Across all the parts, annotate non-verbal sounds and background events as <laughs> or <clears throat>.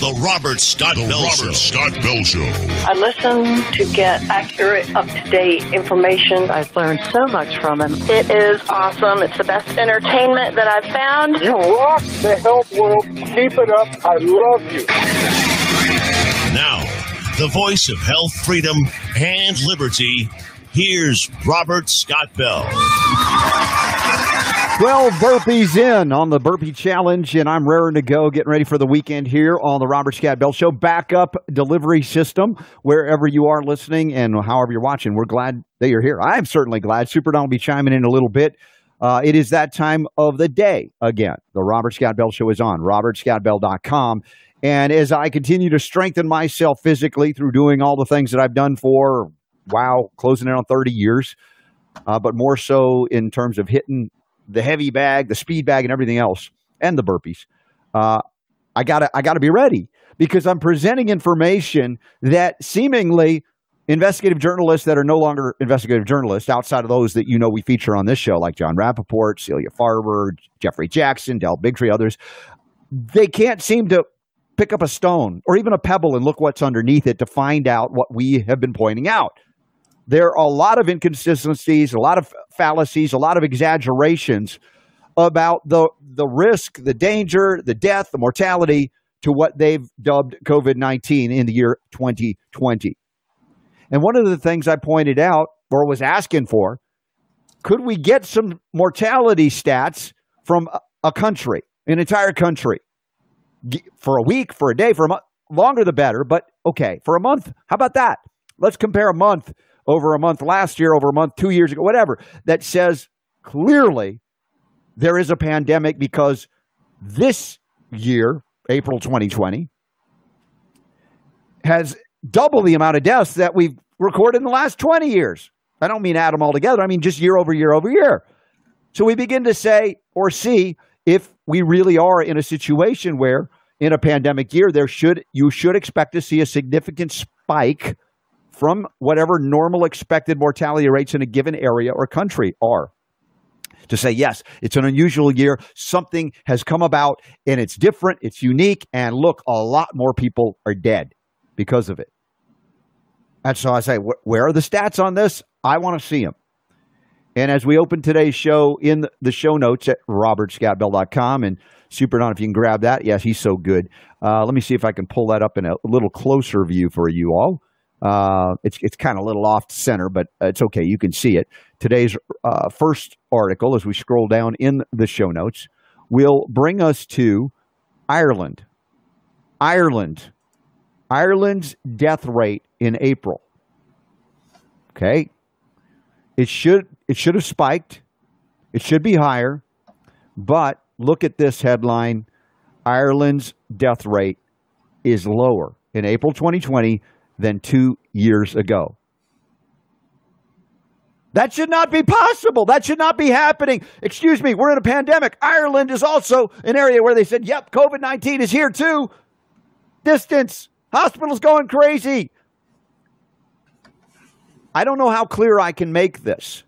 The Robert Scott The Bell Robert Show. Scott Bell Show. I listen to get accurate, up to date information. I've learned so much from him. It is awesome. It's the best entertainment that I've found. You rock the health world. Keep it up. I love you. Now, the voice of health, freedom, and liberty. Here's Robert Scott Bell. 12 burpees in on the burpee challenge, and I'm raring to go, getting ready for the weekend here on the Robert Scott Bell Show. Backup delivery system, wherever you are listening and however you're watching. We're glad that you're here. I'm certainly glad. Super Don will be chiming in a little bit. Uh, it is that time of the day again. The Robert Scott Bell Show is on robertscottbell.com. And as I continue to strengthen myself physically through doing all the things that I've done for, wow, closing in on 30 years, uh, but more so in terms of hitting the heavy bag, the speed bag, and everything else, and the burpees. Uh, I gotta, I gotta be ready because I'm presenting information that seemingly investigative journalists that are no longer investigative journalists, outside of those that you know we feature on this show, like John Rappoport, Celia Farber, Jefferey Jaxen, Del Bigtree, others, they can't seem to pick up a stone or even a pebble and look what's underneath it to find out what we have been pointing out there are a lot of inconsistencies, a lot of fallacies, a lot of exaggerations about the the risk, the danger, the death, the mortality to what they've dubbed COVID 19 in the year 2020. And one of the things I pointed out or was asking for could we get some mortality stats from a, country, an entire country, for a week, for a day, for a month? Longer the better, but okay, for a month. How about that? Let's compare a month over a month last year, over a month two years ago, whatever, that says clearly there is a pandemic because this year, April 2020, has double the amount of deaths that we've recorded in the last 20 years. I don't mean add them all together, I mean just year over year over year. So we begin to say or see if we really are in a situation where in a pandemic year there should you should expect to see a significant spike from whatever normal expected mortality rates in a given area or country are. To say, yes, it's an unusual year, something has come about and it's different, it's unique, and look, a lot more people are dead because of it. And so I say, where are the stats on this? I want to see them. And as we open today's show in the show notes at robertscottbell.com and Super Don, if you can grab that. Yes, he's so good. Uh, let me see if I can pull that up in a little closer view for you all. Uh, it's it's kind of a little off center, but it's okay. You can see it. Today's uh, first article, as we scroll down in the show notes, will bring us to Ireland. Ireland. Ireland's death rate in April. Okay. It should it should have spiked. It should be higher. But look at this headline. Ireland's death rate is lower in April 2020 than two years ago. That should not be possible. That should not be happening. Excuse me, we're in a pandemic. Ireland is also an area where they said, yep, COVID 19 is here too. Distance, hospitals going crazy. I don't know how clear I can make this.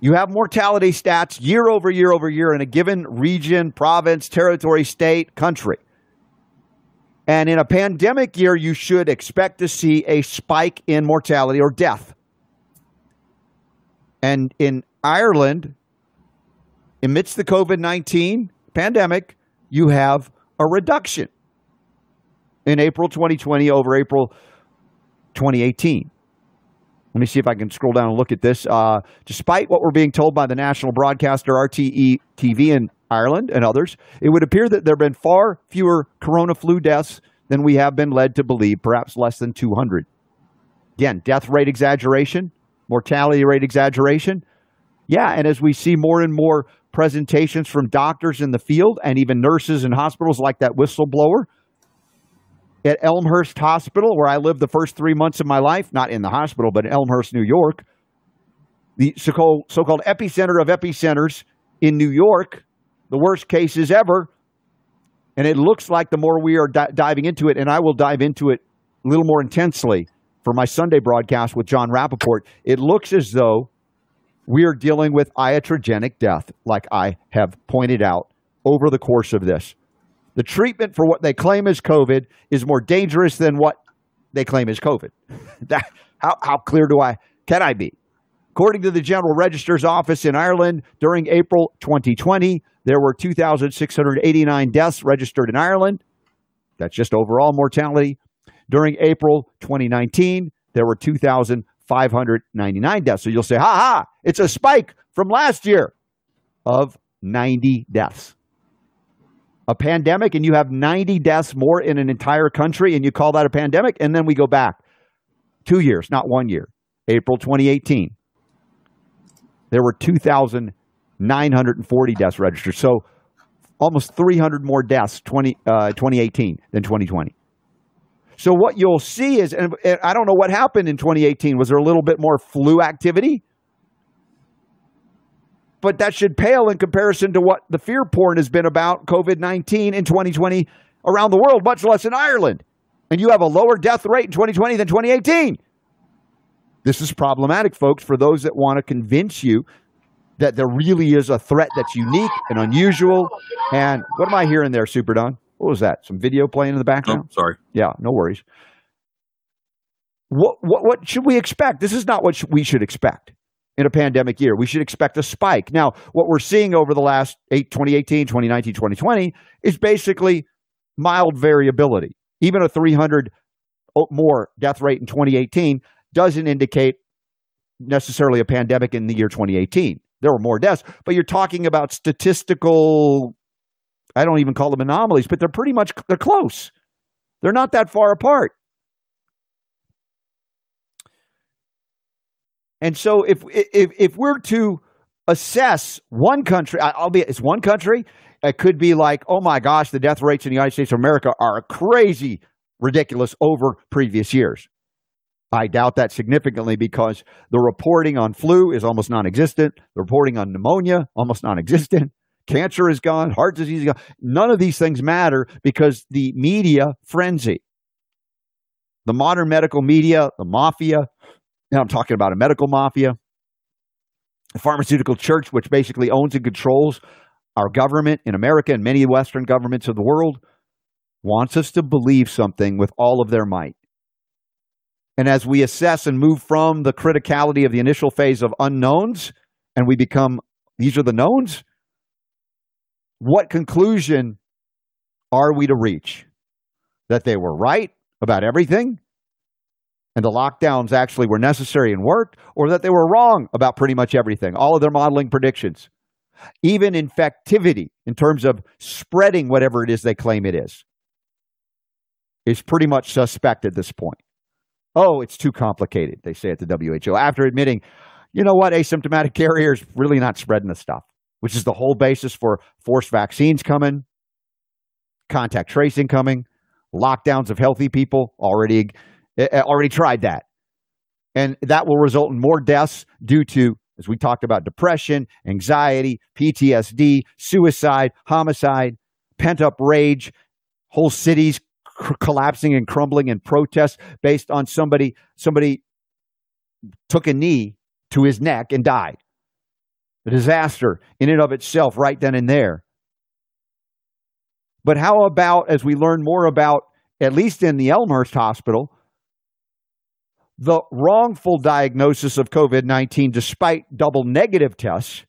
You have mortality stats year over year over year in a given region, province, territory, state, country. And in a pandemic year, you should expect to see a spike in mortality or death. And in Ireland, amidst the COVID 19 pandemic, you have a reduction in April 2020 over April 2018. Let me see if I can scroll down and look at this. Uh, despite what we're being told by the national broadcaster RTE TV in Ireland and others, it would appear that there have been far fewer corona flu deaths than we have been led to believe, perhaps less than 200. Again, death rate exaggeration, mortality rate exaggeration. Yeah, and as we see more and more presentations from doctors in the field and even nurses in hospitals like that whistleblower at Elmhurst Hospital, where I lived the first three months of my life, not in the hospital, but in Elmhurst, New York, the so-called, so-called epicenter of epicenters in New York, the worst cases ever. And it looks like the more we are di- diving into it, and I will dive into it a little more intensely for my Sunday broadcast with John Rappoport, it looks as though we are dealing with iatrogenic death, like I have pointed out over the course of this. The treatment for what they claim is COVID is more dangerous than what they claim is COVID. <laughs> that, how, how clear do I can I be? According to the General Register's office in Ireland, during April 2020, there were 2,689 deaths registered in Ireland. That's just overall mortality. During April 2019, there were 2,599 deaths. So you'll say, ha ha, it's a spike from last year of 90 deaths. A pandemic, and you have 90 deaths more in an entire country, and you call that a pandemic? And then we go back two years, not one year. April 2018, there were 2,940 deaths registered. So almost 300 more deaths 20, uh, 2018 than 2020. So what you'll see is, and I don't know what happened in 2018. Was there a little bit more flu activity? But that should pale in comparison to what the fear porn has been about COVID 19 in 2020 around the world, much less in Ireland. And you have a lower death rate in 2020 than 2018. This is problematic, folks, for those that want to convince you that there really is a threat that's unique and unusual. And what am I hearing there, Super Don? What was that? Some video playing in the background? Oh, sorry. Yeah, no worries. What, what, what should we expect? This is not what sh- we should expect in a pandemic year. We should expect a spike. Now, what we're seeing over the last eight, 2018, 2019, 2020 is basically mild variability. Even a 300 more death rate in 2018 doesn't indicate necessarily a pandemic in the year 2018. There were more deaths, but you're talking about statistical I don't even call them anomalies, but they're pretty much they're close. They're not that far apart. And so if if if we're to assess one country, I'll be it's one country, it could be like, oh my gosh, the death rates in the United States of America are crazy, ridiculous over previous years. I doubt that significantly because the reporting on flu is almost non existent. The reporting on pneumonia, almost non existent. <laughs> Cancer is gone. Heart disease is gone. None of these things matter because the media frenzy. The modern medical media, the mafia, now I'm talking about a medical mafia, the pharmaceutical church, which basically owns and controls our government in America and many Western governments of the world, wants us to believe something with all of their might. And as we assess and move from the criticality of the initial phase of unknowns and we become, these are the knowns, what conclusion are we to reach? That they were right about everything and the lockdowns actually were necessary and worked, or that they were wrong about pretty much everything, all of their modeling predictions. Even infectivity in terms of spreading whatever it is they claim it is, is pretty much suspect at this point. Oh, it's too complicated, they say at the WHO, after admitting, you know what, asymptomatic <laughs> carriers really not spreading the stuff which is the whole basis for forced vaccines coming, contact tracing coming, lockdowns of healthy people already eh, eh, already tried that. And that will result in more deaths due to as we talked about depression, anxiety, PTSD, suicide, homicide, pent up rage, whole cities c- collapsing and crumbling in protest based on somebody somebody took a knee to his neck and died a disaster in and of itself right then and there. But how about as we learn more about, at least in the Elmhurst Hospital, the wrongful diagnosis of COVID 19 despite double negative tests,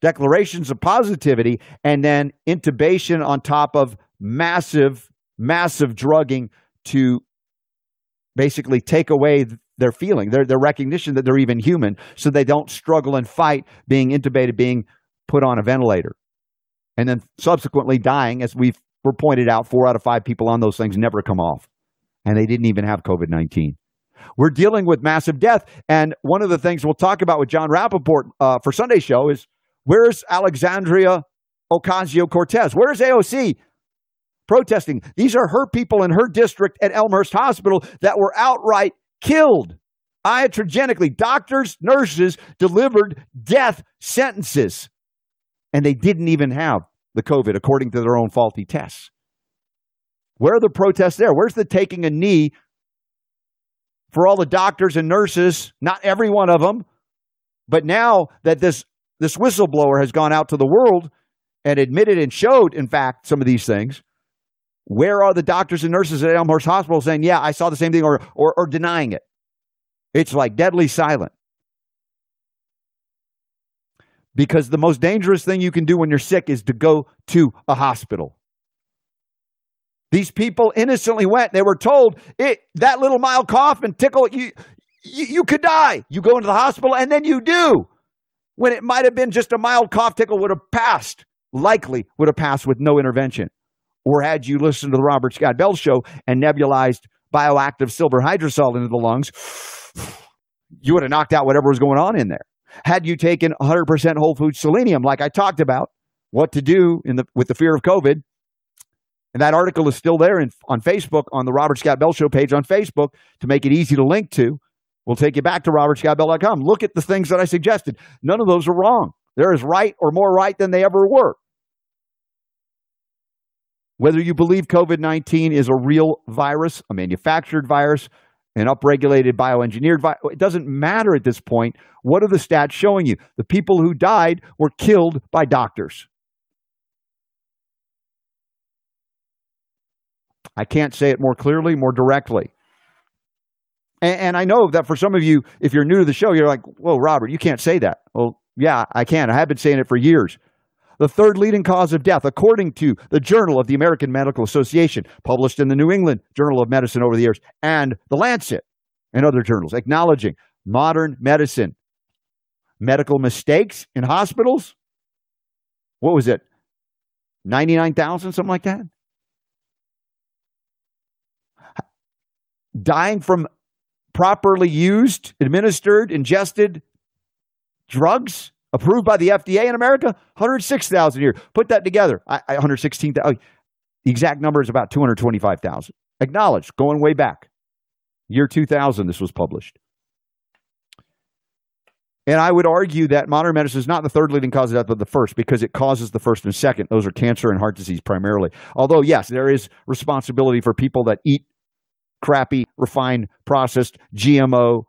declarations of positivity, and then intubation on top of massive, massive drugging to basically take away their feeling, their, their recognition that they're even human, so they don't struggle and fight being intubated, being put on a ventilator. And then subsequently dying, as we were pointed out, four out of five people on those things never come off. And they didn't even have COVID 19. We're dealing with massive death. And one of the things we'll talk about with John Rappoport uh, for Sunday show is where's Alexandria Ocasio Cortez? Where's AOC? Protesting. These are her people in her district at Elmhurst Hospital that were outright killed iatrogenically. Doctors, nurses delivered death sentences, and they didn't even have the COVID according to their own faulty tests. Where are the protests there? Where's the taking a knee for all the doctors and nurses? Not every one of them, but now that this this whistleblower has gone out to the world and admitted and showed, in fact, some of these things, Where are the doctors and nurses at Elmhurst Hospital saying, yeah, I saw the same thing or, or, or denying it? It's like deadly silent. Because the most dangerous thing you can do when you're sick is to go to a hospital. These people innocently went. They were told it, that little mild cough and tickle, you, you, you could die. You go into the hospital and then you do. When it might have been just a mild cough tickle would have passed, likely would have passed with no intervention. Or had you listened to the Robert Scott Bell show and nebulized bioactive silver hydrosol into the lungs, <sighs> you would have knocked out whatever was going on in there. Had you taken 100% whole food selenium, like I talked about, what to do in the, with the fear of COVID, and that article is still there in, on Facebook, on the Robert Scott Bell Show page on Facebook to make it easy to link to. We'll take you back to robertscottbell.com. Look at the things that I suggested. None of those are wrong. They're as right or more right than they ever were. Whether you believe COVID 19 is a real virus, a manufactured virus, an upregulated bioengineered virus, it doesn't matter at this point. What are the stats showing you? The people who died were killed by doctors. I can't say it more clearly, more directly. And, and, I know that for some of you, if you're new to the show, you're like, whoa, Robert, you can't say that. Well, yeah, I can. I have been saying it for years. The third leading cause of death, according to the Journal of the American Medical Association, published in the New England Journal of Medicine over the years, and the Lancet and other journals, acknowledging modern medicine, medical mistakes in hospitals. What was it? 99,000, something like that? Dying from properly used, administered, ingested drugs approved by the FDA in America, 106,000 a year. Put that together. I, I 116,000. Oh, the exact number is about 225,000. Acknowledged, going way back. Year 2000, this was published. And I would argue that modern medicine is not the third leading cause of death, but the first, because it causes the first and second. Those are cancer and heart disease primarily. Although, yes, there is responsibility for people that eat crappy, refined, processed, GMO,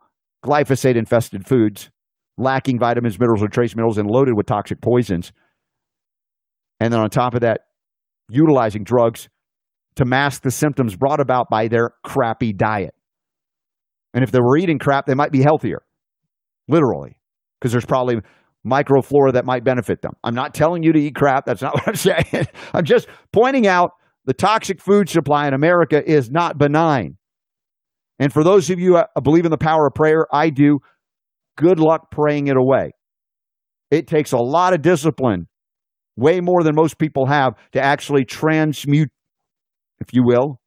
glyphosate infested foods lacking vitamins, minerals, or trace minerals, and loaded with toxic poisons. And then on top of that, utilizing drugs to mask the symptoms brought about by their crappy diet. And if they were eating crap, they might be healthier, literally, because there's probably microflora that might benefit them. I'm not telling you to eat crap. That's not <laughs> what I'm saying. I'm just pointing out the toxic food supply in America is not benign. And for those of you who believe in the power of prayer, I do good luck praying it away. It takes a lot of discipline, way more than most people have, to actually transmute, if you will,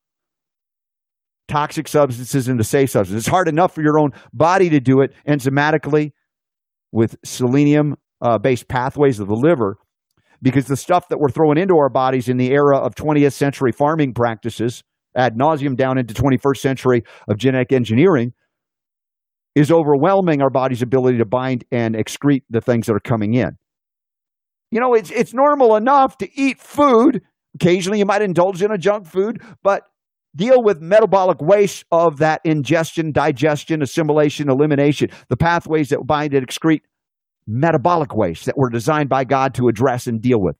toxic substances into safe substances. It's hard enough for your own body to do it enzymatically with selenium uh, based pathways of the liver because the stuff that we're throwing into our bodies in the era of 20th century farming practices ad nauseum down into 21st century of genetic engineering is overwhelming our body's ability to bind and excrete the things that are coming in. You know, it's it's normal enough to eat food. Occasionally you might indulge in a junk food, but deal with metabolic waste of that ingestion, digestion, assimilation, elimination, the pathways that bind and excrete metabolic waste that were designed by God to address and deal with.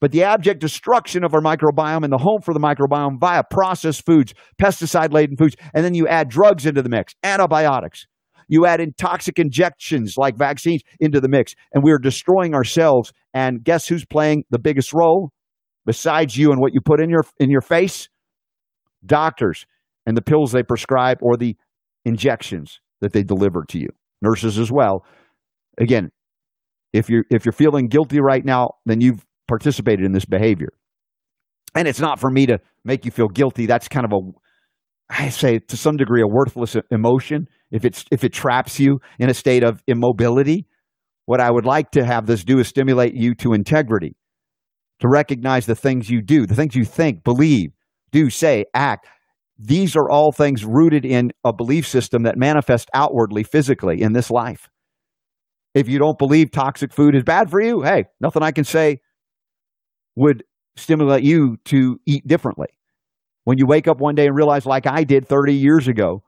But the abject destruction of our microbiome and the home for the microbiome via processed foods, pesticide laden foods, and then you add drugs into the mix, antibiotics. You add in toxic injections like vaccines into the mix, and we are destroying ourselves. And guess who's playing the biggest role besides you and what you put in your in your face? Doctors and the pills they prescribe or the injections that they deliver to you. Nurses as well. Again, if you're if you're feeling guilty right now, then you've participated in this behavior. And it's not for me to make you feel guilty. That's kind of a, I say to some degree, a worthless emotion. If it's if it traps you in a state of immobility, what I would like to have this do is stimulate you to integrity, to recognize the things you do, the things you think, believe, do, say, act. These are all things rooted in a belief system that manifest outwardly, physically in this life. If you don't believe toxic food is bad for you, hey, nothing I can say would stimulate you to eat differently. When you wake up one day and realize, like I did 30 years ago,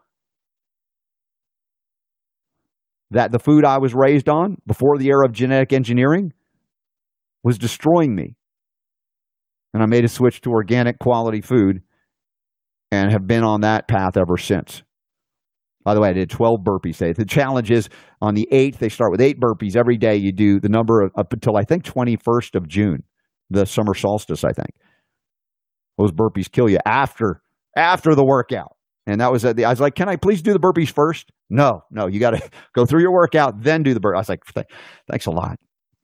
that the food I was raised on before the era of genetic engineering was destroying me. and I made a switch to organic quality food and have been on that path ever since. By the way, I did 12 burpees today. The challenge is on the 8th, they start with eight burpees every day. You do the number of, up until I think 21st of June, the summer solstice, I think. Those burpees kill you after after the workout. And that was at the, I was like, can I please do the burpees first? No, no, you got to <laughs> go through your workout, then do the burpees. I was like, thanks a lot.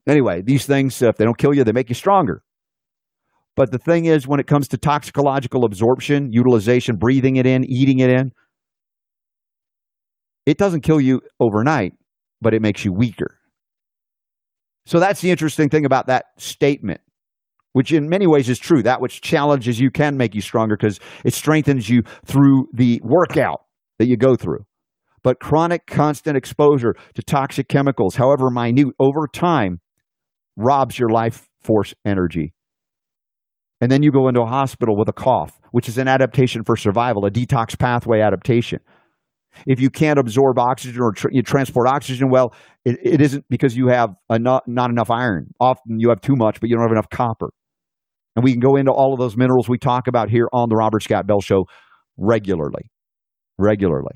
Anyway, these things, if they don't kill you, they make you stronger. But the thing is, when it comes to toxicological absorption, utilization, breathing it in, eating it in, it doesn't kill you overnight, but it makes you weaker. So that's the interesting thing about that statement, which in many ways is true. That which challenges you can make you stronger because it strengthens you through the workout that you go through. But chronic, constant exposure to toxic chemicals, however minute, over time, robs your life force energy and then you go into a hospital with a cough, which is an adaptation for survival, a detox pathway adaptation. If you can't absorb oxygen or you transport oxygen well, it, it isn't because you have not enough iron. Often you have too much, but you don't have enough copper. And we can go into all of those minerals we talk about here on the Robert Scott Bell Show regularly. Regularly.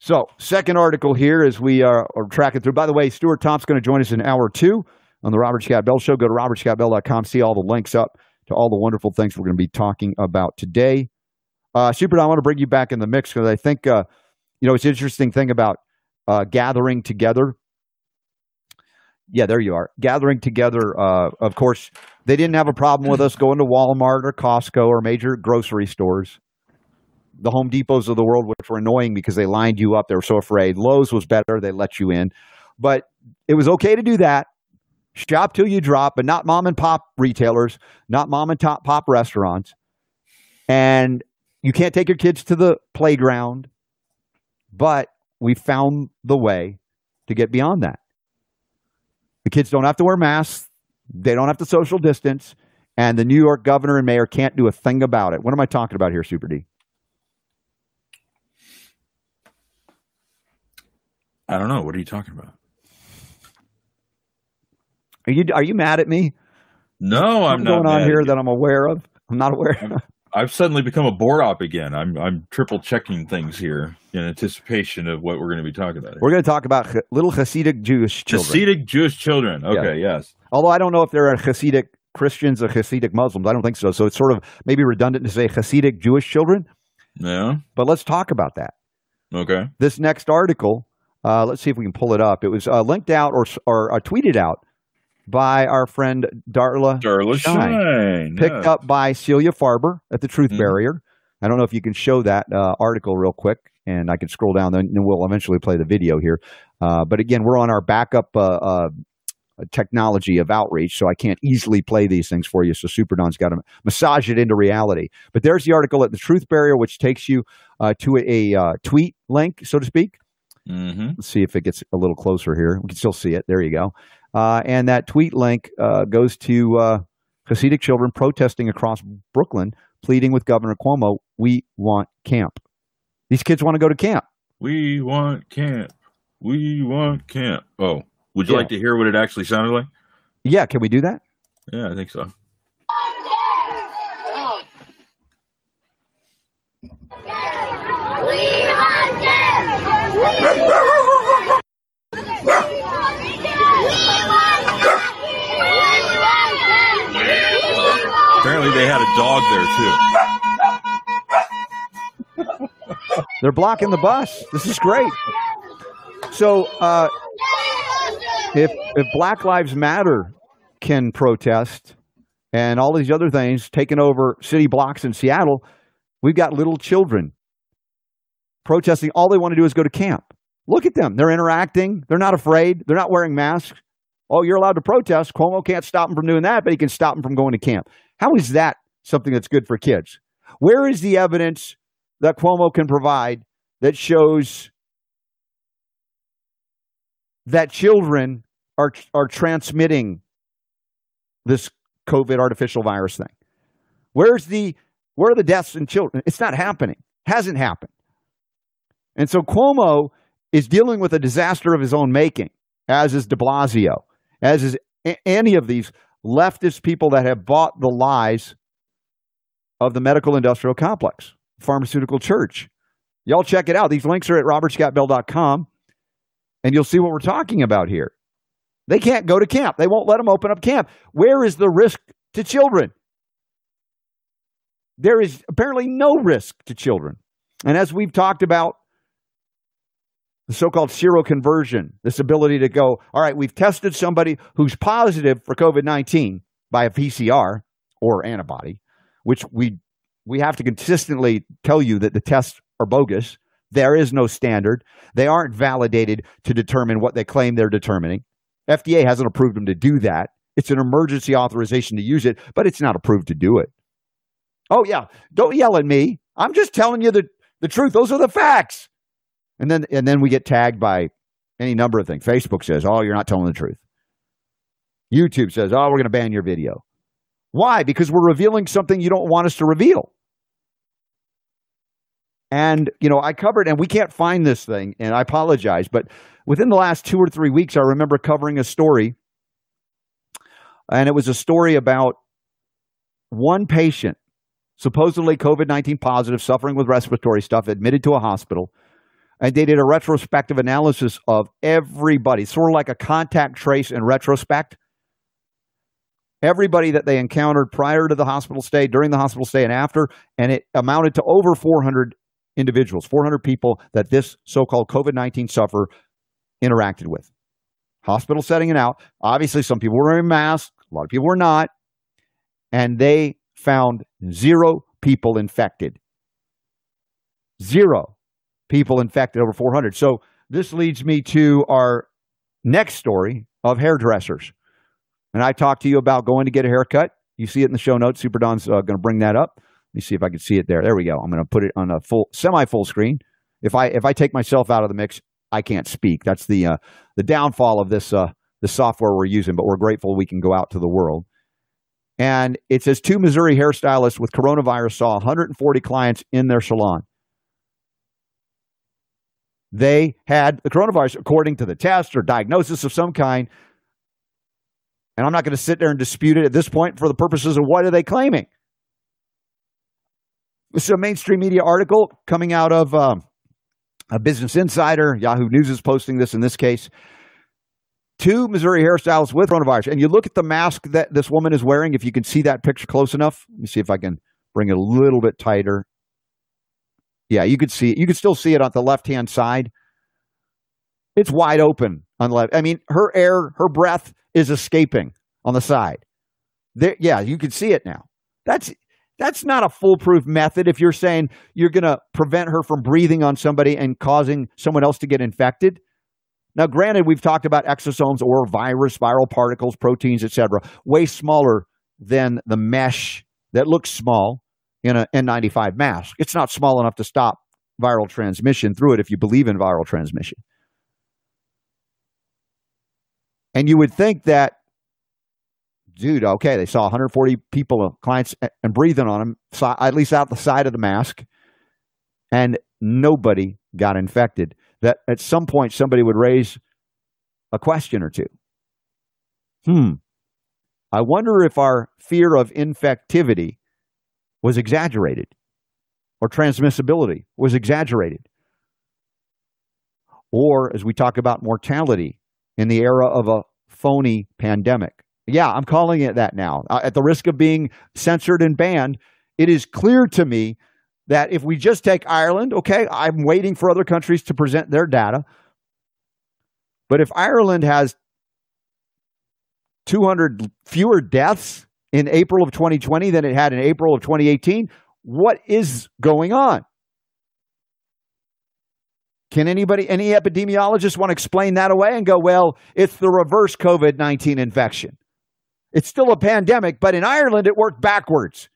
So, second article here as we are, are tracking through. By the way, Stuart Tomc's going to join us in hour two on the Robert Scott Bell Show. Go to robertscottbell.com, see all the links up to all the wonderful things we're going to be talking about today. Uh, Super, I want to bring you back in the mix because I think, uh, you know, it's an interesting thing about uh, gathering together. Yeah, there you are. Gathering together. Uh, of course, they didn't have a problem with us going to Walmart or Costco or major grocery stores. The Home Depots of the world, which were annoying because they lined you up. They were so afraid. Lowe's was better. They let you in. But it was okay to do that Shop till you drop, but not mom and pop retailers, not mom and top pop restaurants. And you can't take your kids to the playground, but we found the way to get beyond that. The kids don't have to wear masks, they don't have to social distance, and the New York governor and mayor can't do a thing about it. What am I talking about here, Super D? I don't know. What are you talking about? Are you are you mad at me? No, I'm not. Going on here that I'm aware of. I'm not aware. I've, I've suddenly become a board op again. I'm I'm triple checking things here in anticipation of what we're going to be talking about. We're going to talk about little Hasidic Jewish children. Hasidic Jewish children. Okay, yeah. yes. Although I don't know if they're Hasidic Christians or Hasidic Muslims. I don't think so. So it's sort of maybe redundant to say Hasidic Jewish children. Yeah. But let's talk about that. Okay. This next article, uh, let's see if we can pull it up. It was uh, linked out or, or uh, tweeted out by our friend Darla, Darla Shine, Shine picked up by Celia Farber at the Truth mm-hmm. Barrier. I don't know if you can show that uh, article real quick, and I can scroll down, then we'll eventually play the video here. Uh, but again, we're on our backup uh, uh technology of outreach, so I can't easily play these things for you. So Super Don's got to massage it into reality. But there's the article at the Truth Barrier, which takes you uh, to a, a uh, tweet link, so to speak. Mm-hmm. Let's see if it gets a little closer here. We can still see it. There you go. Uh, and that tweet link uh, goes to uh, Hasidic children protesting across Brooklyn, pleading with Governor Cuomo, we want camp. These kids want to go to camp. We want camp. We want camp. Oh, would you yeah. like to hear what it actually sounded like? Yeah, can we do that? Yeah, I think so. Apparently, they had a dog there too. They're blocking the bus. This is great. So, uh, if if Black Lives Matter can protest and all these other things taking over city blocks in Seattle, we've got little children protesting. All they want to do is go to camp. Look at them. They're interacting. They're not afraid. They're not wearing masks. Oh, you're allowed to protest. Cuomo can't stop them from doing that, but he can stop them from going to camp. How is that something that's good for kids? Where is the evidence that Cuomo can provide that shows that children are, are transmitting this COVID artificial virus thing? Where's the where are the deaths in children? It's not happening. Hasn't happened. And so Cuomo is dealing with a disaster of his own making, as is de Blasio, as is any of these leftist people that have bought the lies of the medical industrial complex, pharmaceutical church. Y'all check it out. These links are at robertscottbell.com, and you'll see what we're talking about here. They can't go to camp. They won't let them open up camp. Where is the risk to children? There is apparently no risk to children. And as we've talked about, the so called seroconversion, this ability to go, all right, we've tested somebody who's positive for COVID 19 by a PCR or antibody, which we, we have to consistently tell you that the tests are bogus. There is no standard. They aren't validated to determine what they claim they're determining. FDA hasn't approved them to do that. It's an emergency authorization to use it, but it's not approved to do it. Oh, yeah. Don't yell at me. I'm just telling you the, the truth. Those are the facts. And then and then we get tagged by any number of things. Facebook says, "Oh, you're not telling the truth." YouTube says, "Oh, we're going to ban your video." Why? Because we're revealing something you don't want us to reveal. And, you know, I covered, and we can't find this thing, and I apologize, but within the last two or three weeks, I remember covering a story, and it was a story about one patient, supposedly COVID 19 positive, suffering with respiratory stuff, admitted to a hospital. And they did a retrospective analysis of everybody, sort of like a contact trace in retrospect. Everybody that they encountered prior to the hospital stay, during the hospital stay, and after, and it amounted to over 400 individuals, 400 people that this so called COVID 19 sufferer interacted with. Hospital setting it out. Obviously, some people were wearing masks, a lot of people were not. And they found zero people infected. Zero people infected over 400. So this leads me to our next story of hairdressers. And I talked to you about going to get a haircut. You see it in the show notes. Super Don's uh, going to bring that up. Let me see if I can see it there. There we go. I'm going to put it on a full, semi-full screen. If I if I take myself out of the mix, I can't speak. That's the uh, the downfall of this uh, the software we're using. But we're grateful we can go out to the world. And it says two Missouri hairstylists with coronavirus saw 140 clients in their salon they had the coronavirus according to the test or diagnosis of some kind. And I'm not going to sit there and dispute it at this point for the purposes of what are they claiming. This is a mainstream media article coming out of um, a Business Insider. Yahoo News is posting this in this case. Two Missouri hairstylists with coronavirus. And you look at the mask that this woman is wearing, if you can see that picture close enough. Let me see if I can bring it a little bit tighter. Yeah, you could see it. You could still see it on the left hand side. It's wide open on the left. I mean, her air, her breath is escaping on the side. There, yeah, you can see it now. That's that's not a foolproof method if you're saying you're going to prevent her from breathing on somebody and causing someone else to get infected. Now, granted, we've talked about exosomes or virus, viral particles, proteins, etc., way smaller than the mesh that looks small in an N95 mask. It's not small enough to stop viral transmission through it if you believe in viral transmission. And you would think that, dude, okay, they saw 140 people, uh, clients, and breathing on them, at least out the side of the mask, and nobody got infected. That at some point somebody would raise a question or two. Hmm. I wonder if our fear of infectivity was exaggerated or transmissibility was exaggerated. Or, as we talk about mortality in the era of a phony pandemic. Yeah, I'm calling it that now. Uh, at the risk of being censored and banned, it is clear to me that if we just take Ireland, okay, I'm waiting for other countries to present their data. But if Ireland has 200 fewer deaths in April of 2020 than it had in April of 2018. What is going on? Can anybody, any epidemiologist want to explain that away and go, well, it's the reverse COVID 19 infection? It's still a pandemic, but in Ireland it worked backwards.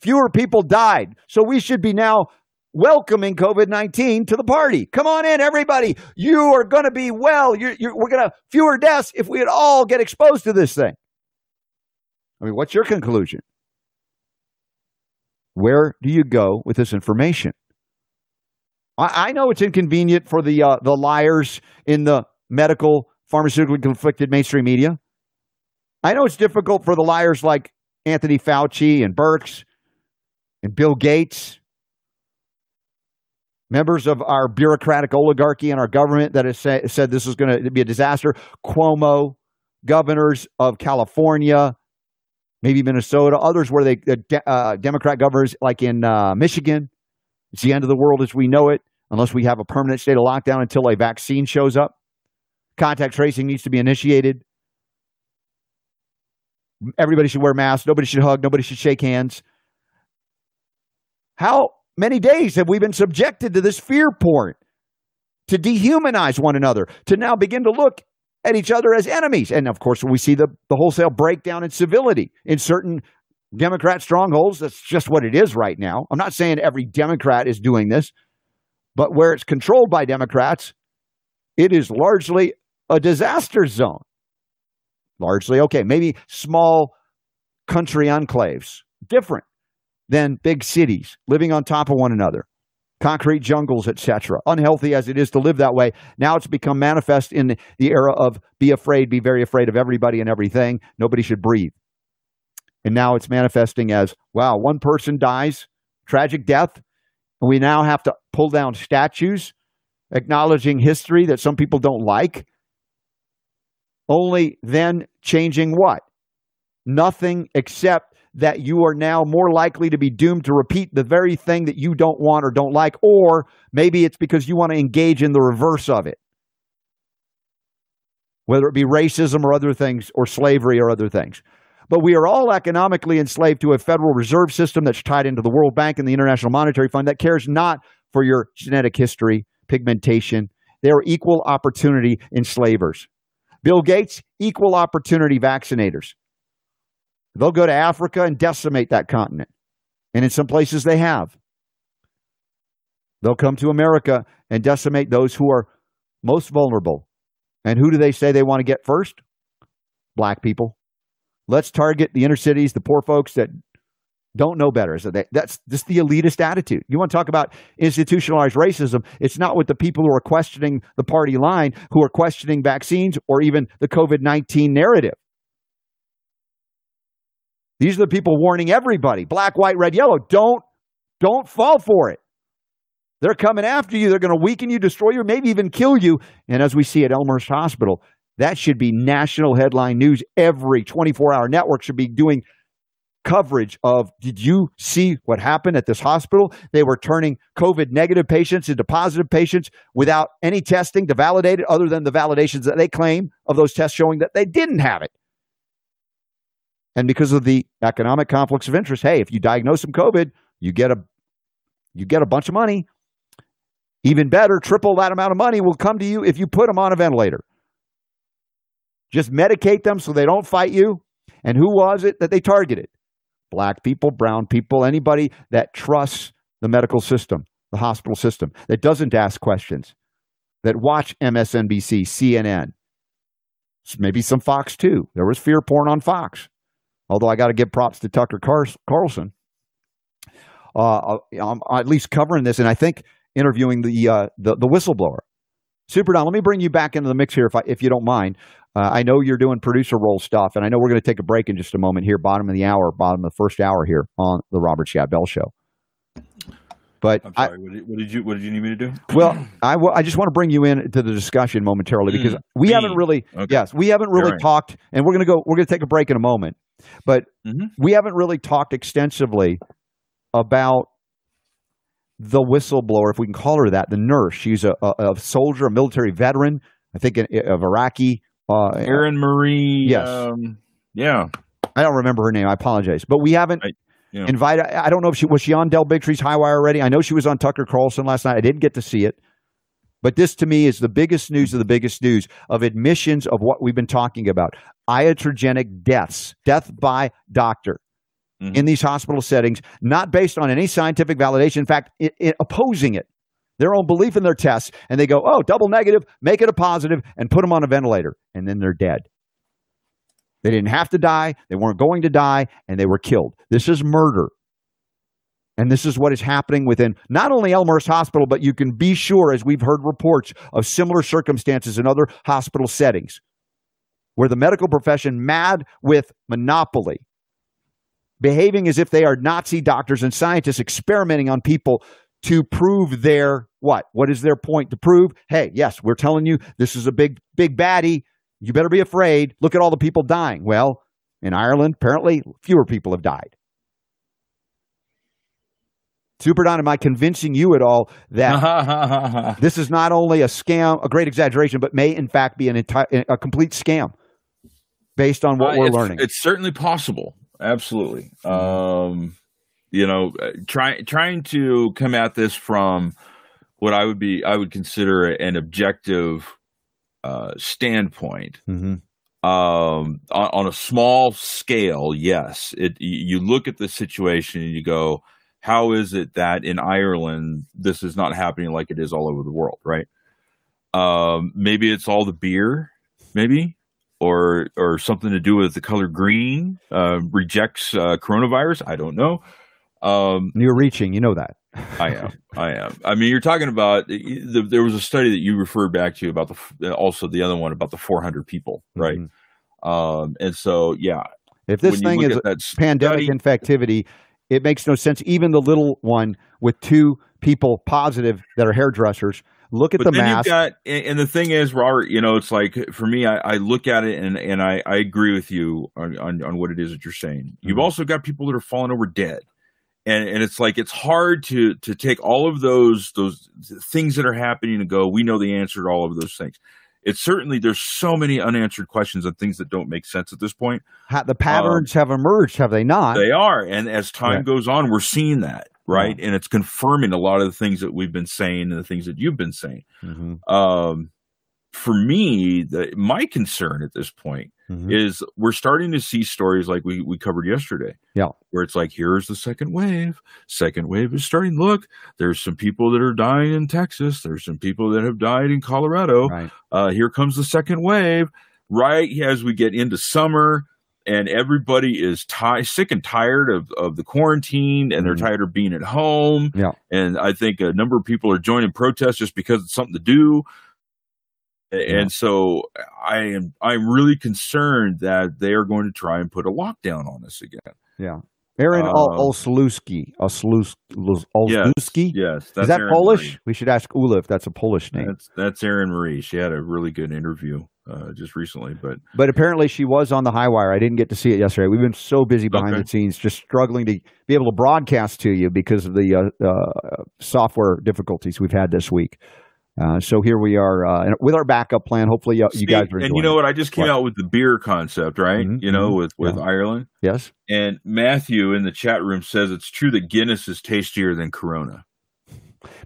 Fewer people died. So we should be now welcoming COVID 19 to the party. Come on in, everybody. You are going to be well. You're, you're, we're going to fewer deaths if we all get exposed to this thing. I mean, what's your conclusion? Where do you go with this information? I, I know it's inconvenient for the uh, the liars in the medical, pharmaceutical conflicted mainstream media. I know it's difficult for the liars like Anthony Fauci and Birx and Bill Gates, members of our bureaucratic oligarchy and our government that has say, said this is going to be a disaster. Cuomo, governors of California, maybe Minnesota, others where they, uh, Democrat governors like in uh, Michigan. It's the end of the world as we know it, unless we have a permanent state of lockdown until a vaccine shows up. Contact tracing needs to be initiated. Everybody should wear masks. Nobody should hug. Nobody should shake hands. How many days have we been subjected to this fear porn? To dehumanize one another, to now begin to look at each other as enemies. And of course, we see the, the wholesale breakdown in civility in certain Democrat strongholds. That's just what it is right now. I'm not saying every Democrat is doing this, but where it's controlled by Democrats, it is largely a disaster zone. Largely, okay, maybe small country enclaves, different than big cities, living on top of one another, concrete jungles, etc. Unhealthy as it is to live that way, now it's become manifest in the era of be afraid, be very afraid of everybody and everything. Nobody should breathe. And now it's manifesting as wow, one person dies, tragic death, and we now have to pull down statues acknowledging history that some people don't like only then changing what? Nothing except that you are now more likely to be doomed to repeat the very thing that you don't want or don't like, or maybe it's because you want to engage in the reverse of it. Whether it be racism or other things, or slavery or other things. But we are all economically enslaved to a Federal Reserve System that's tied into the World Bank and the International Monetary Fund that cares not for your genetic history, pigmentation. They are equal opportunity enslavers. Bill Gates, equal opportunity vaccinators. They'll go to Africa and decimate that continent. And in some places they have. They'll come to America and decimate those who are most vulnerable. And who do they say they want to get first? Black people. Let's target the inner cities, the poor folks that don't know better. So that's just the elitist attitude. You want to talk about institutionalized racism? It's not with the people who are questioning the party line, who are questioning vaccines or even the COVID 19 narrative. These are the people warning everybody black, white, red, yellow don't, don't fall for it. They're coming after you. They're going to weaken you, destroy you, maybe even kill you. And as we see at Elmhurst Hospital, that should be national headline news. Every 24 hour network should be doing coverage of did you see what happened at this hospital? They were turning COVID negative patients into positive patients without any testing to validate it, other than the validations that they claim of those tests showing that they didn't have it. And because of the economic conflicts of interest, hey, if you diagnose some COVID, you get a you get a bunch of money. Even better, triple that amount of money will come to you if you put them on a ventilator. Just medicate them so they don't fight you. And who was it that they targeted? black people, brown people, anybody that trusts the medical system, the hospital system, that doesn't ask questions, that watch MSNBC, CNN, maybe some Fox too. There was fear porn on Fox. Although I got to give props to Tucker Carlson, uh, I'm at least covering this, and I think interviewing the uh, the, the whistleblower. Super Don, let me bring you back into the mix here, if I, if you don't mind. Uh, I know you're doing producer role stuff, and I know we're going to take a break in just a moment here, bottom of the hour, bottom of the first hour here on the Robert Scott Bell Show. But I'm sorry, I, what, did, what, did, you what did you need me to do? Well, I, w- I just want to bring you into the discussion momentarily because mm, we me. haven't really okay. yes we haven't really right. talked, and we're going to go we're going to take a break in a moment, but mm-hmm. we haven't really talked extensively about the whistleblower, if we can call her that, the nurse. She's a, a, a soldier, a military veteran, I think of Iraqi uh, Erin Marie. Yes. Um, yeah. I don't remember her name. I apologize, but we haven't I, yeah. invited. I don't know if she was she on Del Bigtree's High Wire already. I know she was on Tucker Carlson last night. I didn't get to see it, but this to me is the biggest news of the biggest news of admissions of what we've been talking about: iatrogenic deaths, death by doctor. Mm-hmm. In these hospital settings, not based on any scientific validation. In fact, it, it, opposing it their own belief in their tests, and they go, oh, double negative, make it a positive, and put them on a ventilator, and then they're dead. They didn't have to die, they weren't going to die, and they were killed. This is murder. And this is what is happening within not only Elmhurst Hospital, but you can be sure, as we've heard reports of similar circumstances in other hospital settings, where the medical profession mad with monopoly, behaving as if they are Nazi doctors and scientists experimenting on people to prove their what? What is their point to prove? Hey, yes, we're telling you this is a big, big baddie. You better be afraid. Look at all the people dying. Well, in Ireland, apparently fewer people have died. Super Don, am I convincing you at all that <laughs> this is not only a scam, a great exaggeration, but may in fact be an entire, a complete scam based on what Uh, we're it's, learning? It's certainly possible. Absolutely. Um, you know, uh, try, trying to come at this from what I would be, I would consider an objective uh, standpoint. hmm Um, on, on a small scale, yes. It you look at the situation and you go, how is it that in Ireland this is not happening like it is all over the world, right? Um, maybe it's all the beer, maybe, or or something to do with the color green uh, rejects uh, coronavirus. I don't know. Um, You're reaching, you know that. I <laughs> am. I am. I mean, you're talking about the, there was a study that you referred back to about the also the other one about the 400 people, right? Mhm. Um, and so, yeah, If this thing is pandemic study- infectivity, it makes no sense. Even the little one with two people positive that are hairdressers. Look at but the then mask. you've got, and, the thing is, Robert, you know, it's like for me, I, I look at it and and I, I agree with you on, on on what it is that you're saying. You've Mhm. also got people that are falling over dead. And, and it's like it's hard to to take all of those those things that are happening and go. We know the answer to all of those things. It's certainly there's so many unanswered questions and things that don't make sense at this point. Ha- the patterns have emerged, have they not? They are, and as time Yeah. goes on, we're seeing that, right? And it's confirming a lot of the things that we've been saying and the things that you've been saying. Mhm, Um, for me, the, my concern at this point mhm. is we're starting to see stories like we, we covered yesterday. Yeah. Where it's like, here's the second wave. Second wave is starting. Look, there's some people that are dying in Texas. There's some people that have died in Colorado. Right. Uh, here comes the second wave. Right as we get into summer and everybody is ti sick and tired of, of the quarantine and they're Mhm. tired of being at home. Yeah. And I think a number of people are joining protests just because it's something to do. Yeah. And so I am I'm really concerned that they are going to try and put a lockdown on us again. Yeah. Erin Ol- Olszewski. Olszewski. Yes, that's Is that Erin Polish? Marie. We should ask Ula if that's a Polish name. That's that's Erin Marie. She had a really good interview uh, just recently, but But apparently she was on the high wire. I didn't get to see it yesterday. We've been so busy behind Okay. the scenes, just struggling to be able to broadcast to you because of the uh, uh, software difficulties we've had this week. Uh, so here we are uh, with our backup plan. Hopefully, you See, guys are. and you know it. what? I just came What? out with the beer concept, right? Mhm, You know, mhm, with with yeah. Ireland. Yes. And Matthew in the chat room says it's true that Guinness is tastier than Corona.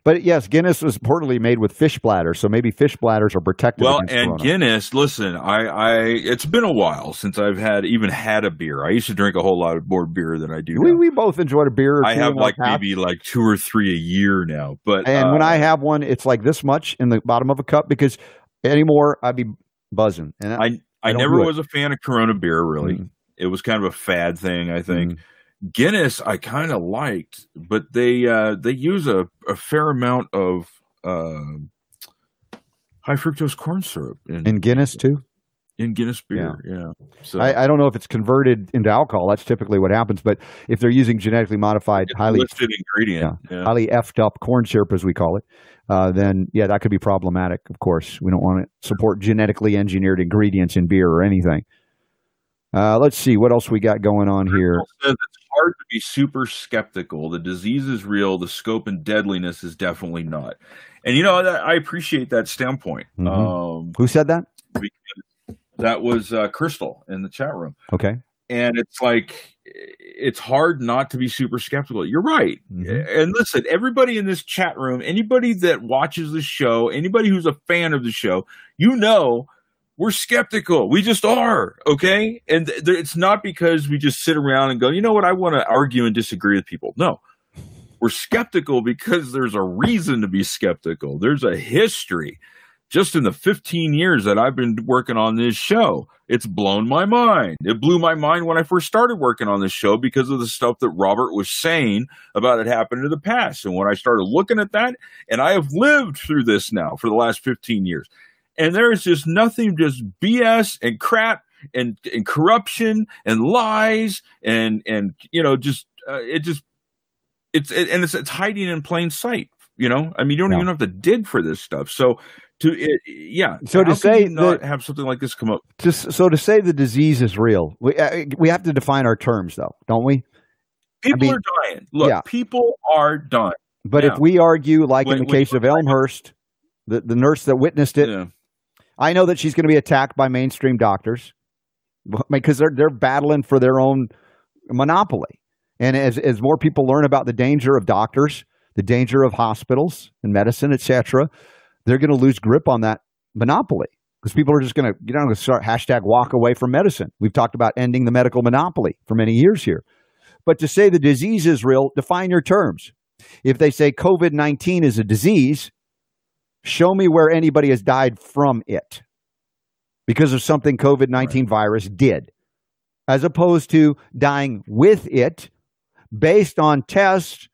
But yes, Guinness was reportedly made with fish bladders, so maybe fish bladders are protected. Well, and corona. Guinness, listen, I, I, it's been a while since I've had even had a beer. I used to drink a whole lot of more beer than I do we, now. we both enjoyed a beer. I have like maybe like two or three a year now. But And when uh, I have one, it's like this much in the bottom of a cup because anymore I'd be buzzing. And I, I, don't never was a fan of Corona beer. Really, Mm. it was kind of a fad thing. I think Mm. Guinness I kind of liked, but they uh, they use a, a fair amount of uh, high fructose corn syrup in, in Guinness too. in Guinness beer. Yeah, so I, I don't know if it's converted into alcohol. That's typically what happens. But if they're using genetically modified, highly listed ingredient. Yeah. highly effed up corn syrup, as we call it, uh, then yeah, that could be problematic. Of course, we don't want to support genetically engineered ingredients in beer or anything. Uh, let's see what else we got going on here. Crystal says it's hard to be super skeptical. The disease is real. The scope and deadliness is definitely not. And you know, that, I appreciate that standpoint. Mhm. Um, Who said that? that was uh, Crystal in the chat room, Okay. and it's like it's hard not to be super skeptical. You're right. Mhm. And listen, everybody in this chat room, anybody that watches the show, anybody who's a fan of the show, you know we're skeptical. We just are, okay? And th- it's not because we just sit around and go, you know what, I want to argue and disagree with people. No. We're skeptical because there's a reason to be skeptical. There's a history. Just in the 15 years that I've been working on this show, it's blown my mind. It blew my mind when I first started working on this show because of the stuff that Robert was saying about it happening in the past. And when I started looking at that, and I have lived through this now for the last 15 years, and there is just nothing, just BS and crap and and corruption and lies and and you know just uh, it just it's it, and it's it's hiding in plain sight. You know, I mean, you don't Yeah. even have to dig for this stuff. So to it, yeah, So to say not that- have something like this come up, Just so to say the disease is real, we uh, we have to define our terms, though, don't we? people mean, are dying. Look, yeah. people are dying. But Yeah. if we argue, like When- in the case of Elmhurst, the, the nurse that witnessed it, Yeah. I know that she's going to be attacked by mainstream doctors <laughs> because they're they're battling for their own monopoly. And as as more people learn about the danger of doctors, the danger of hospitals and medicine, etc., they're going to lose grip on that monopoly because people are just going to you know start hashtag walk away from medicine. We've talked about ending the medical monopoly for many years here. But to say the disease is real, define your terms. If they say COVID 19 is a disease, show me where anybody has died from it because of something COVID 19 virus did, as opposed to dying with it based on tests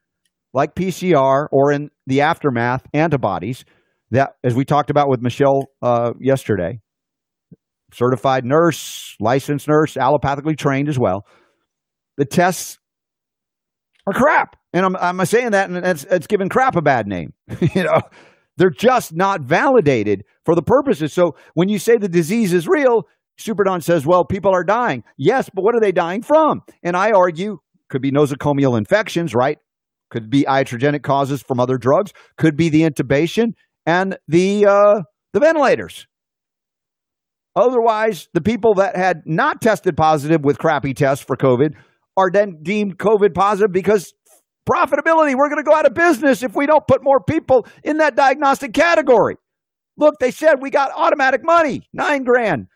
like PCR or in the aftermath antibodies that, as we talked about with Michelle uh, yesterday, certified nurse, licensed nurse, allopathically trained as well. The tests are crap. And I'm, I'm saying that, and it's, it's giving crap a bad name. <laughs> you know, they're just not validated for the purposes. So when you say the disease is real, Superdon says, well, people are dying. Yes, but what are they dying from? And I argue, could be nosocomial infections, right? Could be iatrogenic causes from other drugs. Could be the intubation and the uh, the ventilators. Otherwise, the people that had not tested positive with crappy tests for COVID are then deemed COVID positive because profitability. We're going to go out of business if we don't put more people in that diagnostic category. Look, they said we got automatic money, nine grand,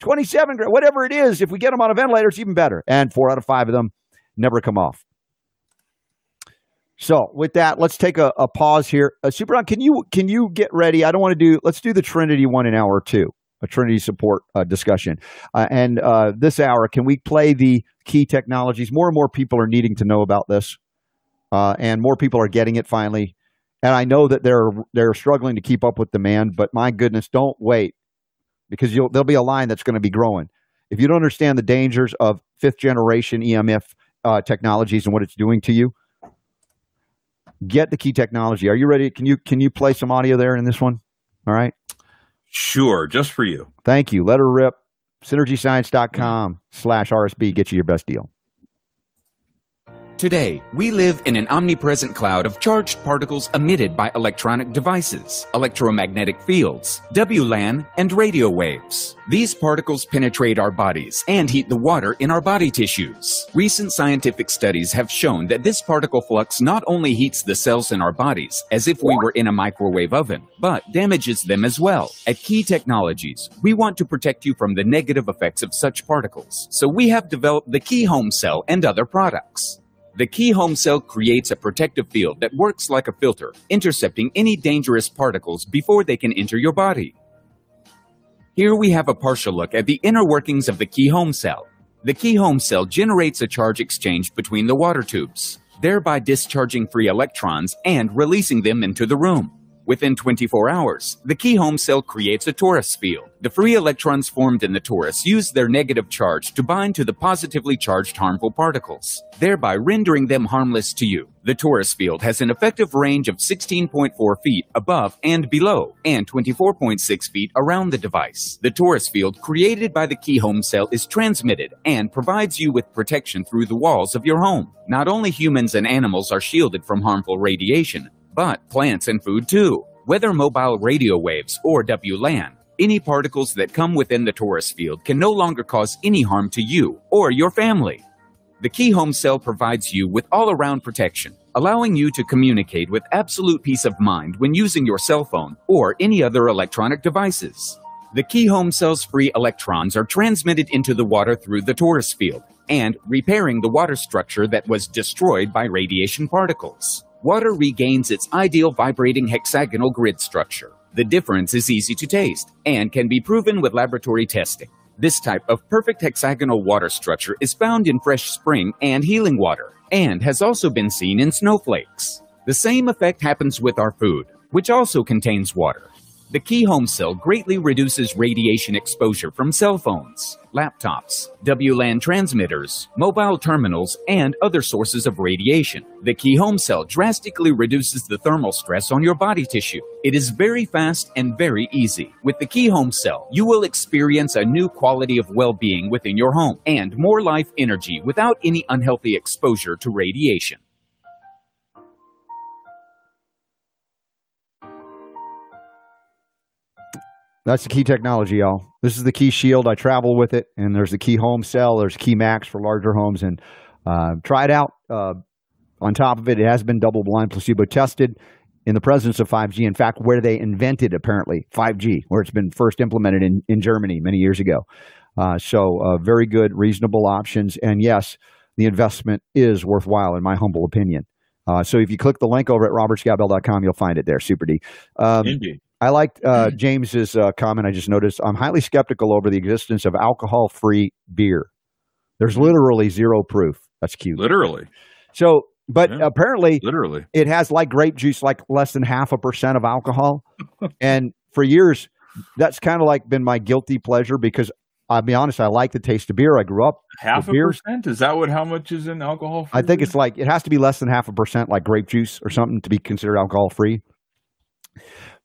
27 grand, whatever it is. If we get them on a ventilator, it's even better. And four out of five of them never come off. So with that, let's take a, a pause here. Uh, Superon, can you can you get ready? I don't want to do. Let's do the Trinity one in hour two, a Trinity support uh, discussion. Uh, and uh, this hour, can we play the key technologies? More and more people are needing to know about this, uh, and more people are getting it finally. And I know that they're they're struggling to keep up with demand, but my goodness, don't wait because you'll, there'll be a line that's going to be growing. If you don't understand the dangers of fifth generation EMF uh, technologies and what it's doing to you, get the key technology. Are you ready? Can you can you play some audio there in this one? All right. Sure, just for you. Thank you. Let her rip. Synergyscience.com slash RSB. Get you your best deal. Today, we live in an omnipresent cloud of charged particles emitted by electronic devices, electromagnetic fields, WLAN, and radio waves. These particles penetrate our bodies and heat the water in our body tissues. Recent scientific studies have shown that this particle flux not only heats the cells in our bodies as if we were in a microwave oven, but damages them as well. At Key Technologies, we want to protect you from the negative effects of such particles, so we have developed the Key Home Cell and other products. The Key Home Cell creates a protective field that works like a filter, intercepting any dangerous particles before they can enter your body. Here we have a partial look at the inner workings of the Key Home Cell. The Key Home Cell generates a charge exchange between the water tubes, thereby discharging free electrons and releasing them into the room. Within 24 hours, the key home cell creates a torus field. The free electrons formed in the torus use their negative charge to bind to the positively charged harmful particles, thereby rendering them harmless to you. The torus field has an effective range of 16.4 feet above and below, and 24.6 feet around the device. The torus field created by the key home cell is transmitted and provides you with protection through the walls of your home. Not only humans and animals are shielded from harmful radiation, but plants and food too. Whether mobile radio waves or WLAN, any particles that come within the torus field can no longer cause any harm to you or your family. The Key Home Cell provides you with all around protection, allowing you to communicate with absolute peace of mind when using your cell phone or any other electronic devices. The Key Home Cell's free electrons are transmitted into the water through the torus field and repairing the water structure that was destroyed by radiation particles water regains its ideal vibrating hexagonal grid structure. The difference is easy to taste and can be proven with laboratory testing. This type of perfect hexagonal water structure is found in fresh spring and healing water and has also been seen in snowflakes. The same effect happens with our food, which also contains water. The Key Home Cell greatly reduces radiation exposure from cell phones, laptops, WLAN transmitters, mobile terminals, and other sources of radiation. The Key Home Cell drastically reduces the thermal stress on your body tissue. It is very fast and very easy. With the Key Home Cell, you will experience a new quality of well being within your home and more life energy without any unhealthy exposure to radiation. That's the key technology, y'all. This is the Key Shield. I travel with it, and there's the Key Home Cell. There's Key Max for larger homes, and uh, try it out. Uh, on top of it, it has been double blind, placebo tested in the presence of 5G. In fact, where they invented apparently 5G, where it's been first implemented in, in Germany many years ago. Uh, so, uh, very good, reasonable options. And yes, the investment is worthwhile, in my humble opinion. Uh, so, if you click the link over at robertscottbell.com, you'll find it there. Super D. Um, Indeed. I liked uh, James's uh, comment. I just noticed I'm highly skeptical over the existence of alcohol free beer. There's literally zero proof. That's cute. Literally. So, but Yeah. apparently Literally. it has like grape juice, like less than half a percent of alcohol. and for years, that's kind of like been my guilty pleasure because I'll be honest, I like the taste of beer. I grew up. Half a beer- percent? Is that what how much is in alcohol? I think it's like it has to be less than half a percent, like grape juice or something, to be considered alcohol free.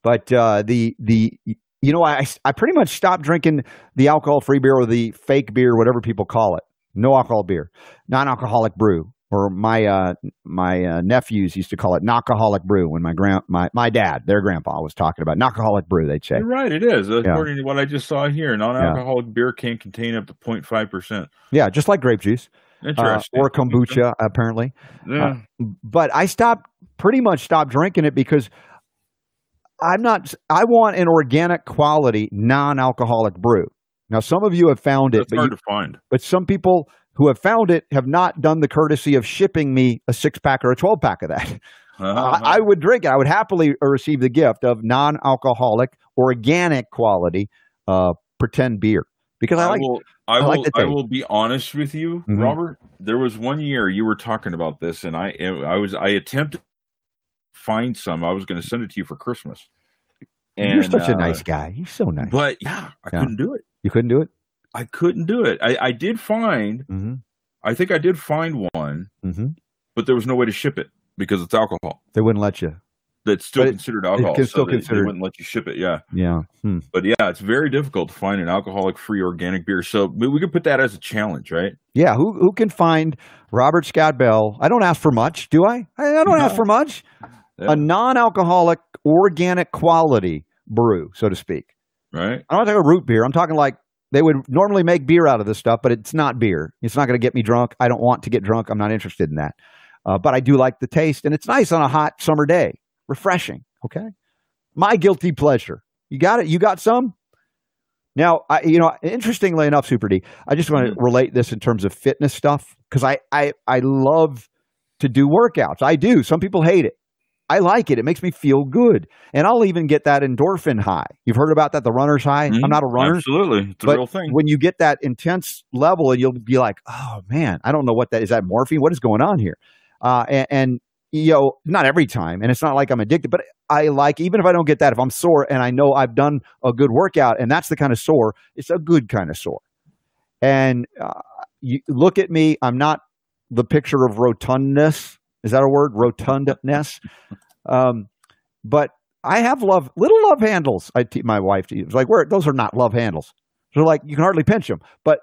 But uh, the the you know I I pretty much stopped drinking the alcohol free beer or the fake beer, whatever people call it, no alcohol beer, non alcoholic brew. Or my uh, my uh, nephews used to call it knockaholic brew when my grand my, my dad their grandpa was talking about knockaholic brew they'd say You're right, it is. According to what I just saw here, non-alcoholic beer can contain up to 0.5 percent. yeah just like grape juice uh, Interesting. or kombucha apparently Yeah. but I stopped pretty much stopped drinking it because I'm not I want an organic quality non-alcoholic brew. Now some of you have found it, That's but, hard you, to find. but some people who have found it have not done the courtesy of shipping me a six pack or a 12 pack of that. Uh-huh. I, I would drink it. I would happily receive the gift of non-alcoholic, organic quality uh, pretend beer because I like will. I, I will. I will be honest with you, Mhm. Robert. There was one year you were talking about this, and I, I was, I attempted to find some. I was going to send it to you for Christmas. And, you're such a uh, nice guy. You're so nice. But yeah, I Yeah. couldn't do it. you couldn't do it. I couldn't do it. I, I did find. hmm I think I did find one, hmm but there was no way to ship it because it's alcohol. They wouldn't let you. That's still it- considered alcohol. can so still they, they wouldn't let you ship it. Yeah. Yeah. Hmm. But yeah, it's very difficult to find an alcoholic-free organic beer. So we we could put that as a challenge, right? Yeah, who who can find Robert Scott Bell? I don't ask for much, do I? I, I don't ask for much. Yeah. A non-alcoholic, organic quality brew, so to speak. Right. I'm not talking root beer. I'm talking like they would normally make beer out of this stuff, but it's not beer. It's not going to get me drunk. I don't want to get drunk. I'm not interested in that. Uh, but I do like the taste, and it's nice on a hot summer day. Refreshing. Okay. My guilty pleasure. You got it. You got some. Now, I, you know, interestingly enough, Super D, I just want to relate this in terms of fitness stuff because I, I, I love to do workouts. I do. Some people hate it. I like it. It makes me feel good, and I'll even get that endorphin high. You've heard about that, the runner's high. I'm Mhm. not a runner, Absolutely, it's a but real thing. when you get that intense level, and you'll be like, "Oh man, I don't know what that is. That morphine? What is going on here?" Uh, and, and you know, not every time, and it's not like I'm addicted, but I like even if I don't get that, if I'm sore and I know I've done a good workout, and that's the kind of sore, it's a good kind of sore. And uh, you look at me, I'm not the picture of rotundness. Is that a word? Rotundness. um, but I have love little love handles. I teach my wife to use like where those are not love handles. They're like you can hardly pinch them. But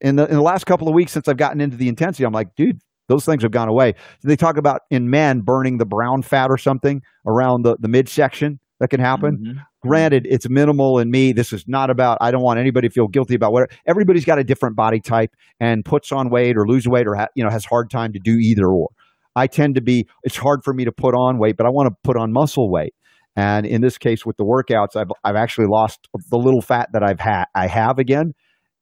in the in the last couple of weeks since I've gotten into the intensity, I'm like, dude, those things have gone away. They talk about in men burning the brown fat or something around the the midsection that can happen. Mhm. Granted, it's minimal in me. This is not about. I don't want anybody to feel guilty about what. Everybody's got a different body type and puts on weight or lose weight or ha, you know has hard time to do either or. I tend to be. It's hard for me to put on weight, but I want to put on muscle weight. And in this case, with the workouts, I've I've actually lost the little fat that I've had. I have again,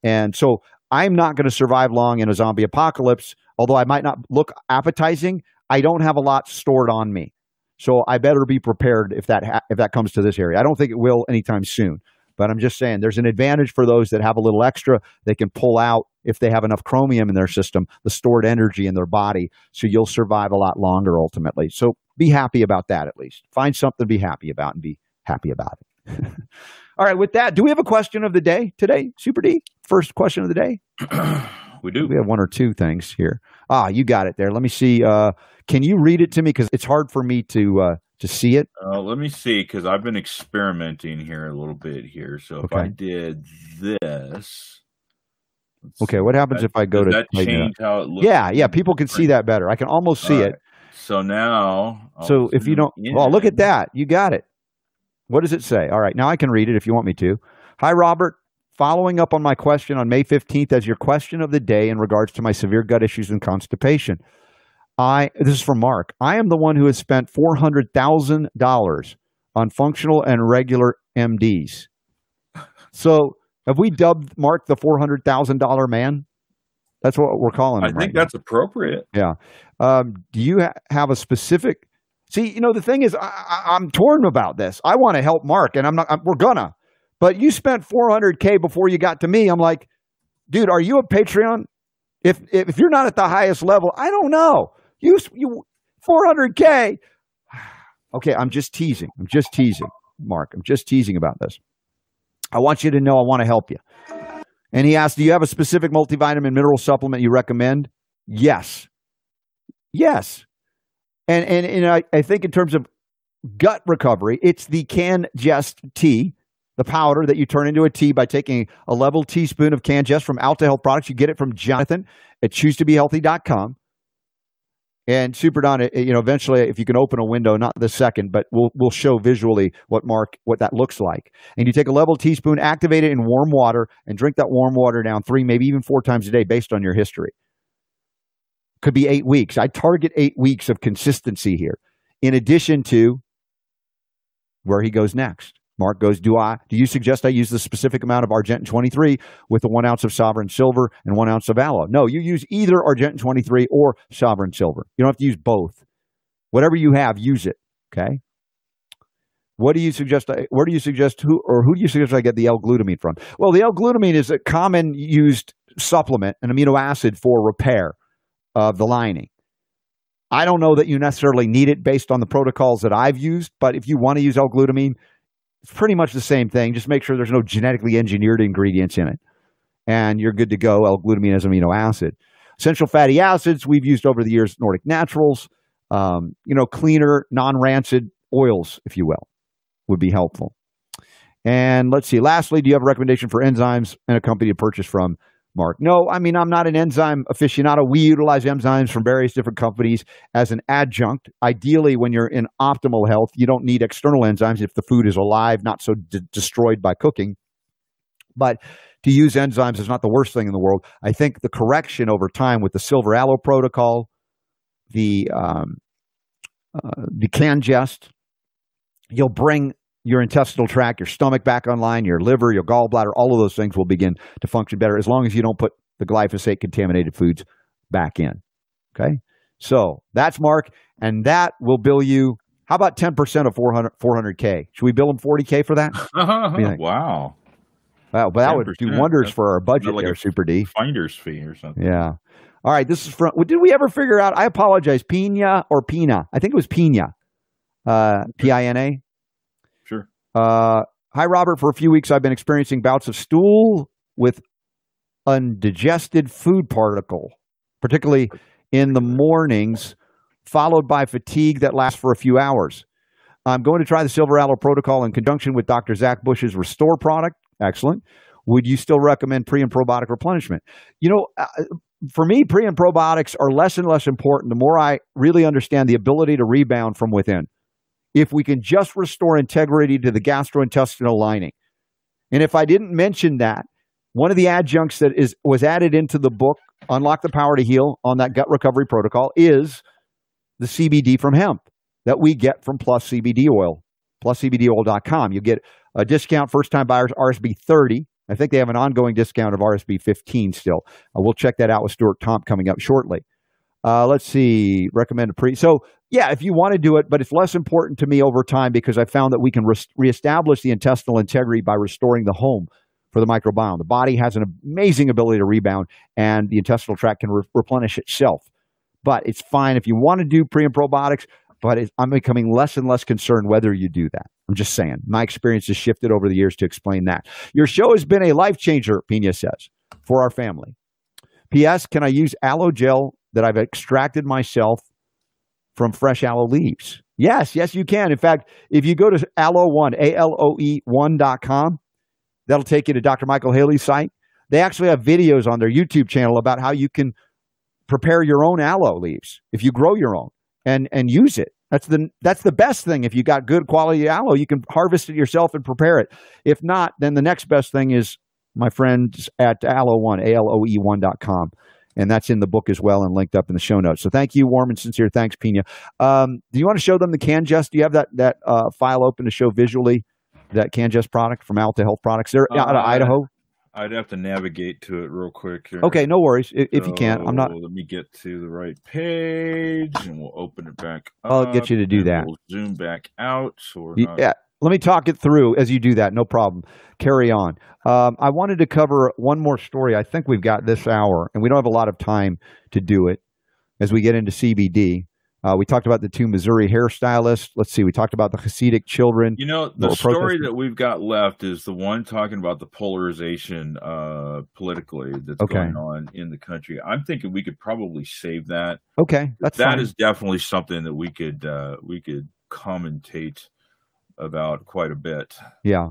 and so I'm not going to survive long in a zombie apocalypse. Although I might not look appetizing, I don't have a lot stored on me. So I better be prepared if that ha- if that comes to this area. I don't think it will anytime soon, but I'm just saying there's an advantage for those that have a little extra. They can pull out if they have enough chromium in their system, the stored energy in their body, so you'll survive a lot longer ultimately. So be happy about that at least. Find something to be happy about and be happy about it. <laughs> All right, with that, do we have a question of the day today, Super D? First question of the day? <clears throat> we do. We have one or two things here. Ah, you got it there. Let me see. Uh, can you read it to me? Because it's hard for me to uh, to see it. Uh, let me see, because I've been experimenting here a little bit here. So if I did this, Okay, what happens that- if I go to that tighten it how it looks? Yeah, yeah, people can see that better. I can almost see All it. So now, I'll So if you don't, well, look at that. You got it. What does it say? All right, now I can read it if you want me to. Hi, Robert. Following up on my question on May 15th as your question of the day in regards to my severe gut issues and constipation. I this is from Mark. I am the one who has spent four hundred thousand dollars on functional and regular MDs. So have we dubbed Mark the four hundred thousand dollar man? That's what we're calling him. I think right now. that's appropriate. Yeah. Um, do you ha- have a specific? See, you know, the thing is, I, I, I'm torn about this. I want to help Mark, and I'm not. I'm, we're gonna, but you spent 400k before you got to me. I'm like, dude, are you a Patreon? If if, if you're not at the highest level, I don't know. You you 400k. <sighs> Okay, I'm just teasing. I'm just teasing, Mark. I'm just teasing about this. I want you to know I want to help you. And he asked, Do you have a specific multivitamin mineral supplement you recommend? Yes. Yes. And and, and I, I think in terms of gut recovery, it's the Can Jest tea, the powder that you turn into a tea by taking a level teaspoon of CanGest from Alta Health Products. You get it from Jonathan at choosetobehealthy.com. And Super Don, you know, eventually, if you can open a window, not the second, but we'll we'll show visually what Mark what that looks like. And you take a level teaspoon, activate it in warm water, and drink that warm water down three, maybe even four times a day, based on your history. Could be eight weeks. I target eight weeks of consistency here, in addition to where he goes next. Mark goes, Do I do you suggest I use the specific amount of Argentyn 23 with the one ounce of sovereign silver and one ounce of aloe? No, you use either Argentyn 23 or sovereign silver. You don't have to use both. Whatever you have, use it. Okay. What do you suggest? Where do you suggest who or who do you suggest I get the L-glutamine from? Well, the L-glutamine is a common used supplement, an amino acid for repair of the lining. I don't know that you necessarily need it based on the protocols that I've used, but if you want to use L-glutamine, it's pretty much the same thing. Just make sure there's no genetically engineered ingredients in it, and you're good to go. L-glutamine as amino acid. Essential fatty acids we've used over the years. Nordic Naturals, um, you know, cleaner, non-rancid oils, if you will, would be helpful. And let's see. Lastly, do you have a recommendation for enzymes and a company to purchase from? Mark. No, I mean, I'm not an enzyme aficionado. We utilize enzymes from various different companies as an adjunct. Ideally, when you're in optimal health, you don't need external enzymes if the food is alive, not so d- destroyed by cooking. But to use enzymes is not the worst thing in the world. I think the correction over time with the silver aloe protocol, the um, uh, the CanGest, you'll bring your intestinal tract, your stomach back online, your liver, your gallbladder, all of those things will begin to function better as long as you don't put the glyphosate contaminated foods back in. Okay. So that's Mark. And that will bill you. How about 10% of 400, 400K? Should we bill him 40K for that? <laughs> wow. Wow. But that would do wonders that's for our budget like there, a- Super D. Finder's fee or something. Yeah. All right. This is from, did we ever figure out? I apologize. Pina or Pina? I think it was Pina. Uh, P I N A. Uh, hi, Robert. For a few weeks, I've been experiencing bouts of stool with undigested food particle, particularly in the mornings, followed by fatigue that lasts for a few hours. I'm going to try the Silver Aloe Protocol in conjunction with Dr. Zach Bush's Restore product. Excellent. Would you still recommend pre and probiotic replenishment? You know, uh, for me, pre and probiotics are less and less important the more I really understand the ability to rebound from within if we can just restore integrity to the gastrointestinal lining. And if I didn't mention that, one of the adjuncts that is was added into the book Unlock the Power to Heal on that gut recovery protocol is the CBD from hemp that we get from Plus CBD oil, pluscbdoil.com. You get a discount first time buyers RSB 30. I think they have an ongoing discount of RSB 15 still. Uh, we'll check that out with Stuart Tomc coming up shortly. Uh, let's see, recommended pre. So, yeah, if you want to do it, but it's less important to me over time because I found that we can res- reestablish the intestinal integrity by restoring the home for the microbiome. The body has an amazing ability to rebound, and the intestinal tract can re- replenish itself. But it's fine if you want to do pre and probiotics. but I'm becoming less and less concerned whether you do that. I'm just saying. My experience has shifted over the years to explain that. Your show has been a life changer, Pina says, for our family. P.S. Can I use aloe gel that I've extracted myself from fresh aloe leaves? Yes, yes, you can. In fact, if you go to aloe one, A L O E 1.com, that'll take you to Dr. Michael Haley's site. They actually have videos on their YouTube channel about how you can prepare your own aloe leaves if you grow your own and and use it. That's the that's the best thing. If you got good quality aloe, you can harvest it yourself and prepare it. If not, then the next best thing is my friends at Aloe One, A L O E One dot com. And that's in the book as well and linked up in the show notes. So thank you, warm and sincere. Thanks, Pina. Um, do you want to show them the CanGest? Do you have that that uh, file open to show visually that CanGest product from Alta Health Products? They're out of Uh, Idaho. I'd have to navigate to it real quick. Here. Okay, no worries. If, if you can't, I'm not. Let me get to the right page, and we'll open it back. I'll get you to do that. We'll zoom back out, so we're Y- not. Let me talk it through as you do that. No problem. Carry on. Um, I wanted to cover one more story. I think we've got this hour, and we don't have a lot of time to do it as we get into CBD. Uh, we talked about the two Missouri hairstylists. Let's see. We talked about the Hasidic children. You know, the story that we've got left is the one talking about the polarization uh, politically that's Okay. going on in the country. I'm thinking we could probably save that. Okay, that's That is definitely something that we could uh, we could commentate about quite a bit. yeah.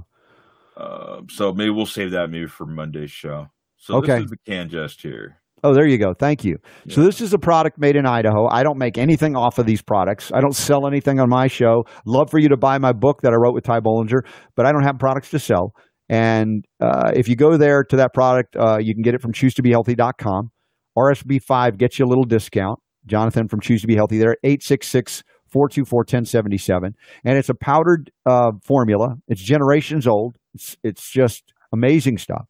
Uh, so maybe we'll save that maybe for Monday's show. So Okay. this is the CanGest here. Oh, there you go. Thank you. So this is a product made in Idaho. I don't make anything off of these products. I don't sell anything on my show. Love for you to buy my book that I wrote with Ty Bollinger, but I don't have products to sell. And uh, if you go there to that product, uh, you can get it from choosetobehealthy.com. RSB5 gets you a little discount. Jonathan from Choose to Be Healthy there, 866 424 1077. And it's a powdered uh, formula. It's generations old. It's, it's just amazing stuff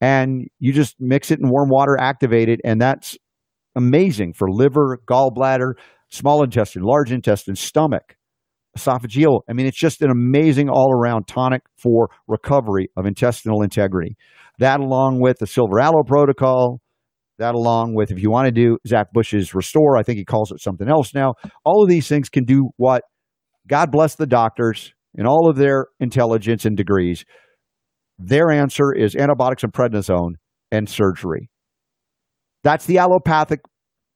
and you just mix it in warm water, activate it, and that's amazing for liver, gallbladder, small intestine, large intestine, stomach, esophageal. I mean, it's just an amazing all around tonic for recovery of intestinal integrity. That, along with the silver aloe protocol, that, along with if you want to do Zach Bush's restore, I think he calls it something else now. All of these things can do what God bless the doctors and all of their intelligence and degrees. Their answer is antibiotics and prednisone and surgery. That's the allopathic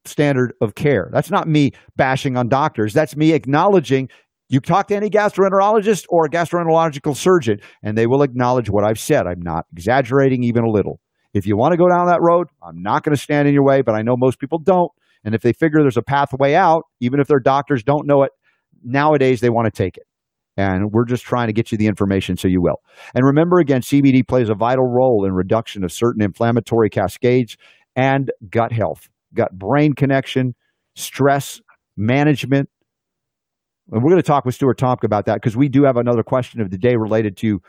standard of care. That's not me bashing on doctors. That's me acknowledging you talk to any gastroenterologist or a gastroenterological surgeon, and they will acknowledge what I've said. I'm not exaggerating even a little. If you want to go down that road, I'm not going to stand in your way, but I know most people don't. And if they figure there's a pathway out, even if their doctors don't know it, nowadays they want to take it. And we're just trying to get you the information so you will. And remember again, CBD plays a vital role in reduction of certain inflammatory cascades and gut health, gut brain connection, stress management. And we're going to talk with Stuart Tomc about that because we do have another question of the day related to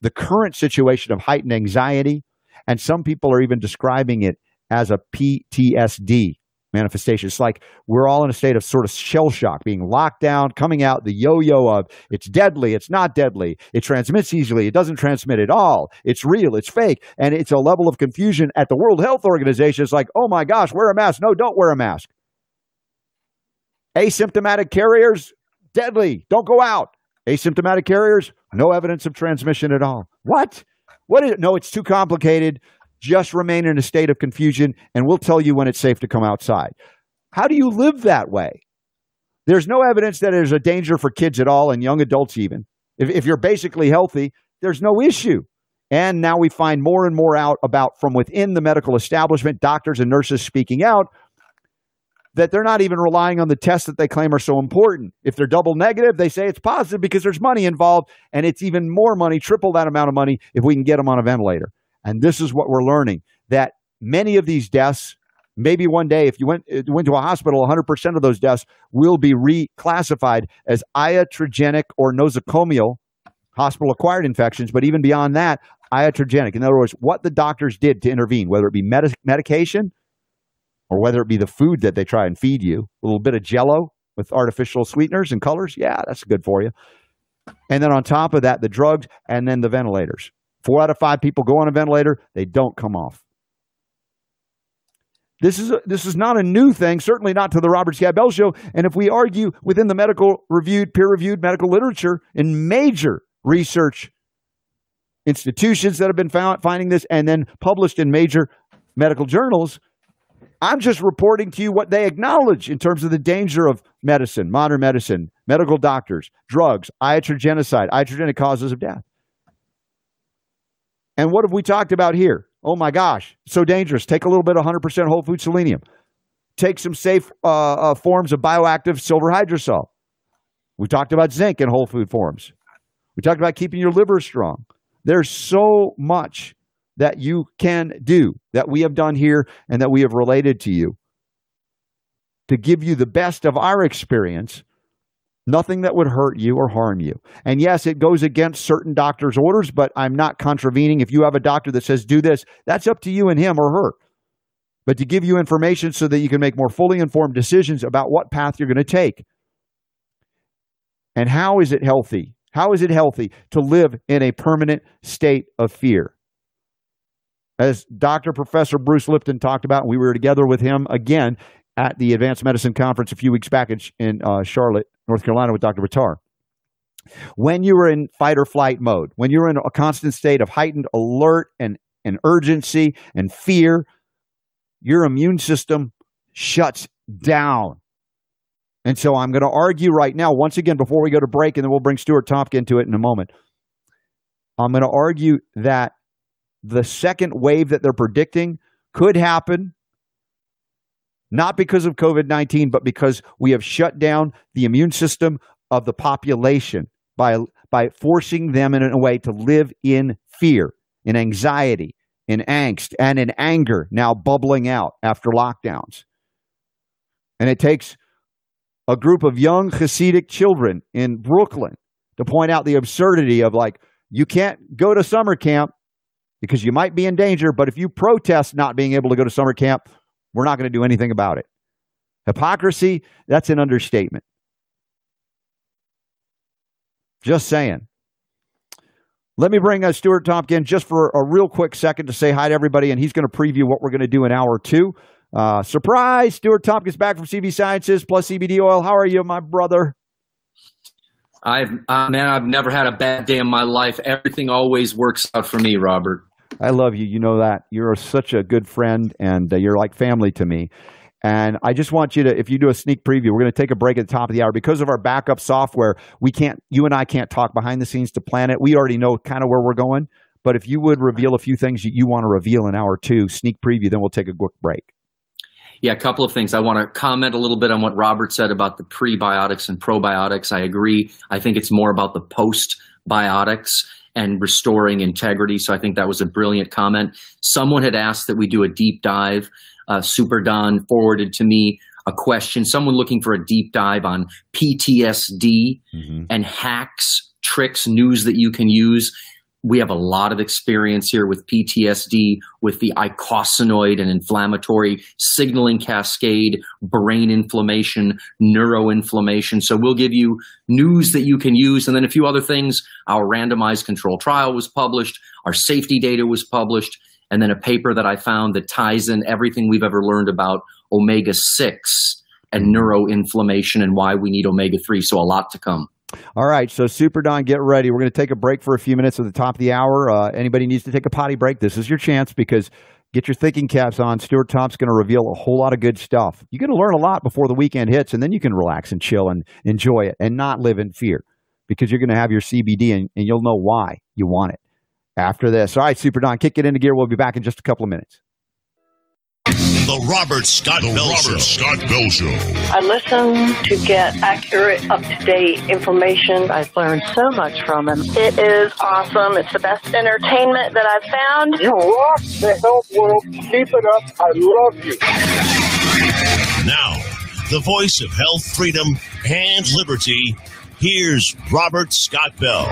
the current situation of heightened anxiety. And some people are even describing it as a PTSD manifestation. It's like we're all in a state of sort of shell shock, being locked down, coming out the yo yo of it's deadly, it's not deadly, it transmits easily, it doesn't transmit at all, it's real, it's fake. And it's a level of confusion at the World Health Organization. It's like, oh my gosh, wear a mask. No, don't wear a mask. Asymptomatic carriers, deadly, don't go out. Asymptomatic carriers, no evidence of transmission at all. What? What is it? No, it's too complicated. Just remain in a state of confusion, and we'll tell you when it's safe to come outside. How do you live that way? There's no evidence that there's a danger for kids at all and young adults, even. If, if you're basically healthy, there's no issue. And now we find more and more out about from within the medical establishment, doctors and nurses speaking out that they're not even relying on the tests that they claim are so important. If they're double negative, they say it's positive because there's money involved, and it's even more money, triple that amount of money, if we can get them on a ventilator. And this is what we're learning that many of these deaths, maybe one day, if you went, uh, went to a hospital, 100% of those deaths will be reclassified as iatrogenic or nosocomial hospital acquired infections. But even beyond that, iatrogenic. In other words, what the doctors did to intervene, whether it be medi- medication or whether it be the food that they try and feed you, a little bit of jello with artificial sweeteners and colors. Yeah, that's good for you. And then on top of that, the drugs and then the ventilators. Four out of five people go on a ventilator, they don't come off. This is a, this is not a new thing, certainly not to the Robert Scott Bell Show. And if we argue within the medical reviewed, peer reviewed medical literature in major research institutions that have been found finding this and then published in major medical journals, I'm just reporting to you what they acknowledge in terms of the danger of medicine, modern medicine, medical doctors, drugs, iatrogenocide, iatrogenic causes of death. And what have we talked about here? Oh my gosh, so dangerous. Take a little bit of 100% whole food selenium. Take some safe uh, uh, forms of bioactive silver hydrosol. We talked about zinc in whole food forms. We talked about keeping your liver strong. There's so much that you can do that we have done here and that we have related to you to give you the best of our experience Nothing that would hurt you or harm you. And yes, it goes against certain doctors' orders, but I'm not contravening. If you have a doctor that says do this, that's up to you and him or her. But to give you information so that you can make more fully informed decisions about what path you're going to take. And how is it healthy? How is it healthy to live in a permanent state of fear? As Dr. Professor Bruce Lipton talked about, we were together with him again at the Advanced Medicine Conference a few weeks back in, in uh, Charlotte, North Carolina with Dr. Buttar. When you are in fight or flight mode, when you're in a constant state of heightened alert and, and urgency and fear, your immune system shuts down. And so I'm going to argue right now, once again, before we go to break, and then we'll bring Stuart Tompkin to it in a moment. I'm going to argue that the second wave that they're predicting could happen not because of COVID 19, but because we have shut down the immune system of the population by, by forcing them in a way to live in fear, in anxiety, in angst, and in anger now bubbling out after lockdowns. And it takes a group of young Hasidic children in Brooklyn to point out the absurdity of like, you can't go to summer camp because you might be in danger, but if you protest not being able to go to summer camp, we're not going to do anything about it. Hypocrisy, that's an understatement. Just saying. Let me bring uh, Stuart Tompkin just for a real quick second to say hi to everybody, and he's going to preview what we're going to do in hour two. Uh, surprise! Stuart Tompkins back from CV Sciences plus CBD oil. How are you, my brother? I've uh, man, I've never had a bad day in my life. Everything always works out for me, Robert. I love you. You know that. You're such a good friend and uh, you're like family to me. And I just want you to, if you do a sneak preview, we're going to take a break at the top of the hour because of our backup software. We can't, you and I can't talk behind the scenes to plan it. We already know kind of where we're going. But if you would reveal a few things you, you want to reveal in hour two, sneak preview, then we'll take a quick break. Yeah, a couple of things. I want to comment a little bit on what Robert said about the prebiotics and probiotics. I agree. I think it's more about the postbiotics and restoring integrity. So I think that was a brilliant comment. Someone had asked that we do a deep dive. Uh, Super Don forwarded to me a question. Someone looking for a deep dive on PTSD mm-hmm. and hacks, tricks, news that you can use we have a lot of experience here with PTSD, with the eicosanoid and inflammatory signaling cascade, brain inflammation, neuroinflammation. So we'll give you news that you can use. And then a few other things. Our randomized control trial was published. Our safety data was published. And then a paper that I found that ties in everything we've ever learned about omega 6 and neuroinflammation and why we need omega 3. So a lot to come. All right, so Super Don, get ready. We're going to take a break for a few minutes at the top of the hour. Uh, anybody needs to take a potty break, this is your chance because get your thinking caps on. Stuart Tomc's going to reveal a whole lot of good stuff. You're going to learn a lot before the weekend hits, and then you can relax and chill and enjoy it and not live in fear because you're going to have your CBD and, and you'll know why you want it after this. All right, Super Don, kick it into gear. We'll be back in just a couple of minutes. The Robert Scott the Bell Robert Show. Scott Bell Show. I listen to get accurate, up to date information. I've learned so much from him. It is awesome. It's the best entertainment that I've found. You rock the health world. Keep it up. I love you. Now, the voice of health, freedom, and liberty. Here's Robert Scott Bell.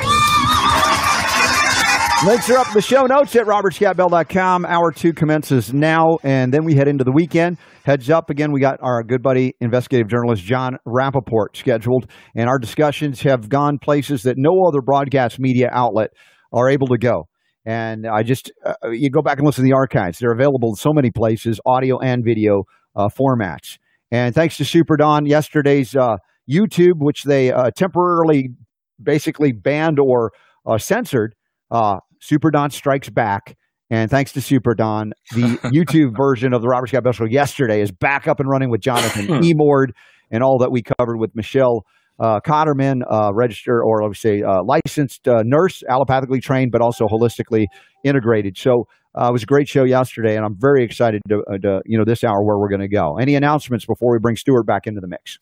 Links are up in the show notes at robertscottbell.com. Hour two commences now, and then we head into the weekend. Heads up again, we got our good buddy, investigative journalist John Rappoport scheduled, and our discussions have gone places that no other broadcast media outlet are able to go. And I just, uh, you go back and listen to the archives. They're available in so many places, audio and video uh, formats. And thanks to Super Don, yesterday's uh, YouTube, which they uh, temporarily basically banned or uh, censored, uh, Super Don Strikes Back. And thanks to Super Don, the <laughs> YouTube version of the Robert Scott Bell Show yesterday is back up and running with Jonathan Emord and all that we covered with Michelle uh, Cotterman, uh, registered or let me say uh, licensed uh, nurse, allopathically trained, but also holistically integrated. So uh, it was a great show yesterday, and I'm very excited to, uh, to you know this hour where we're going to go. Any announcements before we bring Stuart back into the mix?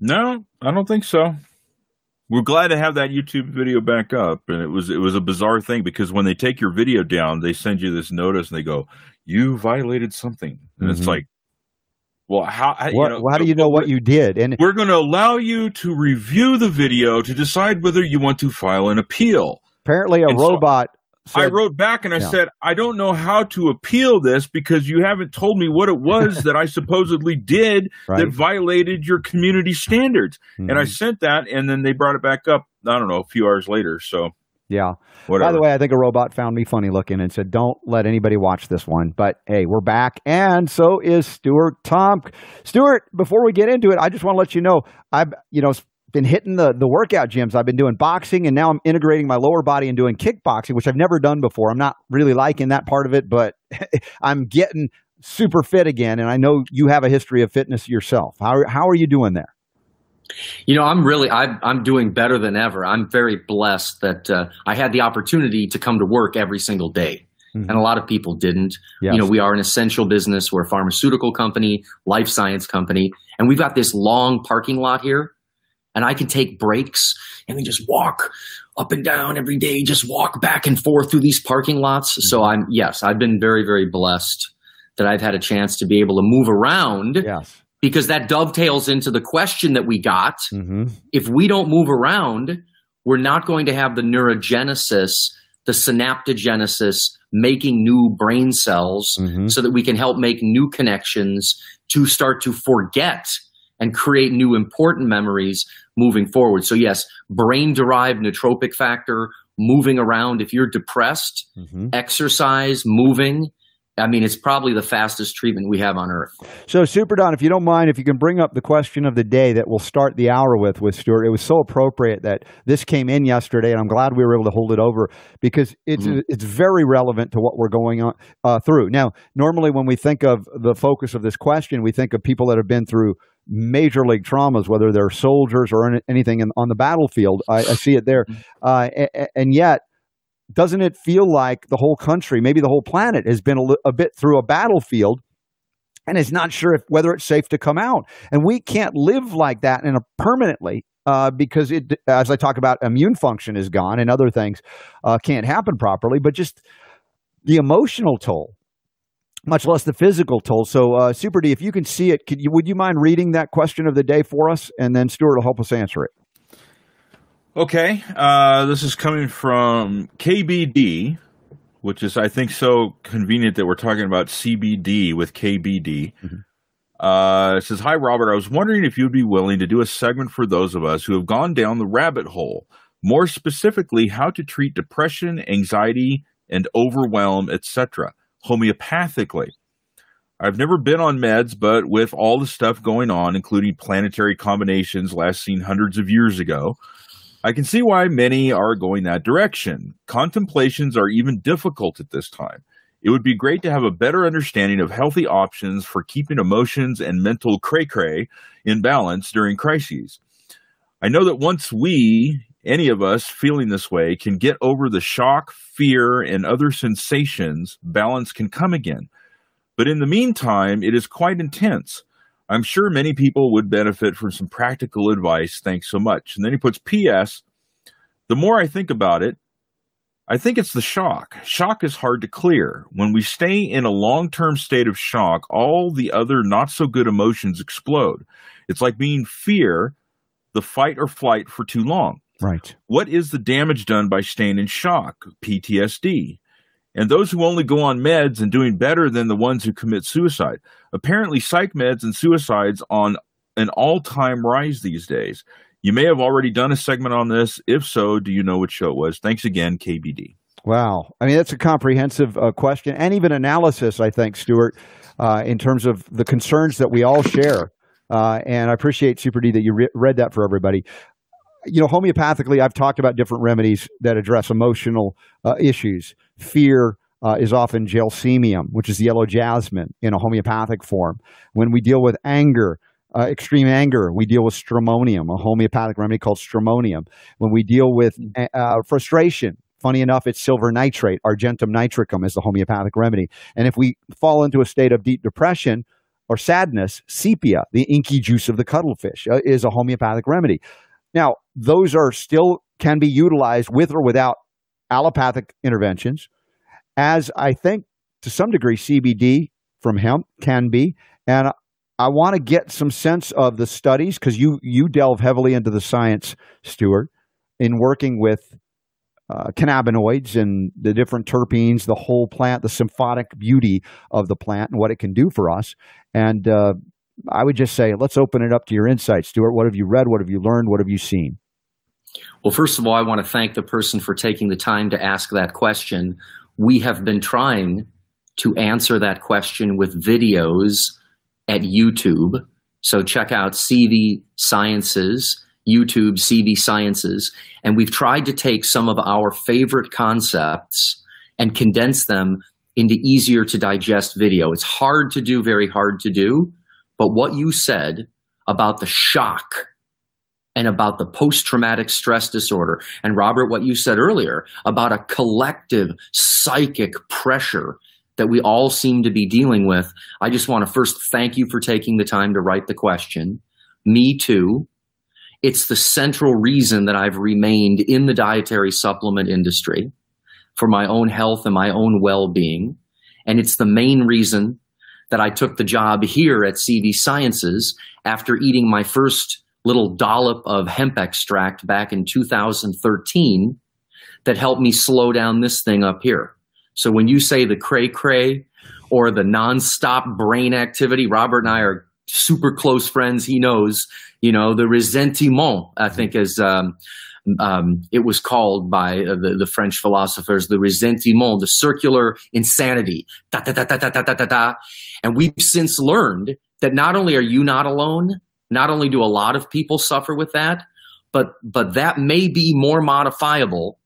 No, I don't think so. We're glad to have that YouTube video back up, and it was it was a bizarre thing because when they take your video down, they send you this notice and they go, "You violated something," and Mhm. it's like, well, how how, What, you know, how do you know what you did? And We're going to allow you to review the video to decide whether you want to file an appeal. apparently, a And so robot. I wrote back and I Yeah. said, I don't know how to appeal this because you haven't told me what it <laughs> was that I supposedly did Right. that violated your community standards. And I Mhm. sent that, and then they brought it back up, I don't know, a few hours later. So, yeah. whatever. By the way, I think a robot found me funny looking and said, "Don't let anybody watch this one." But hey, we're back, and so is Stuart Tomc. Stuart, before we get into it, I just want to let you know I've you know been hitting the the workout gyms. I've been doing boxing, and now I'm integrating my lower body and doing kickboxing, which I've never done before. I'm not really liking that part of it, but <laughs> I'm getting super fit again. And I know you have a history of fitness yourself. How how are you doing there? You know, I'm really I'm I'm doing better than ever. I'm very blessed that uh, I had the opportunity to come to work every single day. Mhm. And a lot of people didn't. Yes. You know, we are an essential business. We're a pharmaceutical company, life science company, and we've got this long parking lot here. And I can take breaks and we just walk up and down every day, just walk back and forth through these parking lots. So I'm yes, I've been very, very blessed that I've had a chance to be able to move around yes. because that dovetails into the question that we got hmm if we don't move around, we're not going to have the neurogenesis, the synaptogenesis, making new brain cells hmm so that we can help make new connections to start to forget and create new important memories moving forward. So, yes, brain derived neurotrophic factor, moving around. If you're depressed, hmm exercise, moving. I mean, it's probably the fastest treatment we have on earth. So, Super Don, if you don't mind, if you can bring up the question of the day that we'll start the hour with, with Stuart, it was so appropriate that this came in yesterday, and I'm glad we were able to hold it over because it's Mhm. it's very relevant to what we're going on uh, through. Now, normally when we think of the focus of this question, we think of people that have been through major league traumas, whether they're soldiers or anything in, on the battlefield. I, I see it there, uh, a- a- and yet doesn't it feel like the whole country, maybe the whole planet, has been a, a bit through a battlefield and is not sure if whether it's safe to come out? And we can't live like that in a permanently. Uh, because it, as I talk about, immune function is gone and other things uh, can't happen properly. But just the emotional toll, much less the physical toll. So, uh, Super D, if you can see it, could you, would you mind reading that question of the day for us, and then Stuart will help us answer it. Okay, uh, this is coming from KBD, which is I think so convenient that we're talking about CBD with KBD. Mhm. Uh, it says, "Hi Robert, I was wondering if you'd be willing to do a segment for those of us who have gone down the rabbit hole. More specifically, how to treat depression, anxiety, and overwhelm, etc., homeopathically." I've never been on meds, but with all the stuff going on, including planetary combinations last seen hundreds of years ago, I can see why many are going that direction. Contemplations are even difficult at this time. It would be great to have a better understanding of healthy options for keeping emotions and mental cray cray in balance during crises. I know that once we, any of us feeling this way, can get over the shock, fear, and other sensations, balance can come again. But in the meantime, it is quite intense. I'm sure many people would benefit from some practical advice. Thanks so much. And then he puts P.S. The more I think about it, I think it's the shock. Shock is hard to clear. When we stay in a long term state of shock, all the other not so good emotions explode. It's like being fear, the fight or flight for too long. Right. What is the damage done by staying in shock? PTSD. And those who only go on meds and doing better than the ones who commit suicide. Apparently, psych meds and suicides on an all time rise these days. You may have already done a segment on this. If so, do you know what show it was? Thanks again, KBD. Wow. I mean, that's a comprehensive uh, question and even analysis, I think, Stuart, uh, in terms of the concerns that we all share. Uh, and I appreciate, Super D, that you re- read that for everybody. You know, homeopathically, I've talked about different remedies that address emotional uh, issues. Fear uh, is often gelsemium, which is yellow jasmine in a homeopathic form. When we deal with anger, uh, extreme anger, we deal with stramonium, a homeopathic remedy called stramonium. When we deal with uh, frustration, Funny enough, it's silver nitrate. Argentum nitricum is the homeopathic remedy. And if we fall into a state of deep depression or sadness, sepia, the inky juice of the cuttlefish, uh, is a homeopathic remedy. Now, those are still can be utilized with or without allopathic interventions, as I think to some degree CBD from hemp can be. And I want to get some sense of the studies because you you delve heavily into the science, Stuart, in working with uh, cannabinoids and the different terpenes, the whole plant, the symphonic beauty of the plant and what it can do for us. And uh, I would just say, let's open it up to your insights, Stuart. What have you read? What have you learned? What have you seen? Well, first of all, I want to thank the person for taking the time to ask that question. We have been trying to answer that question with videos at YouTube. So check out CV Sciences YouTube CV Sciences, and we've tried to take some of our favorite concepts and condense them into easier to digest video. It's hard to do, very hard to do, but what you said about the shock and about the post traumatic stress disorder, and Robert, what you said earlier about a collective psychic pressure that we all seem to be dealing with. I just want to first thank you for taking the time to write the question. Me too. It's the central reason that I've remained in the dietary supplement industry for my own health and my own well being. And it's the main reason that I took the job here at CV Sciences after eating my first little dollop of hemp extract back in 2013 that helped me slow down this thing up here. So when you say the cray cray or the nonstop brain activity, Robert and I are super close friends. He knows you know, the ressentiment, I think, as um, um, it was called by uh, the, the, French philosophers, the ressentiment, the circular insanity. Da, da, da, da, da, da, da, da. And we've since learned that not only are you not alone, not only do a lot of people suffer with that, but but that may be more modifiable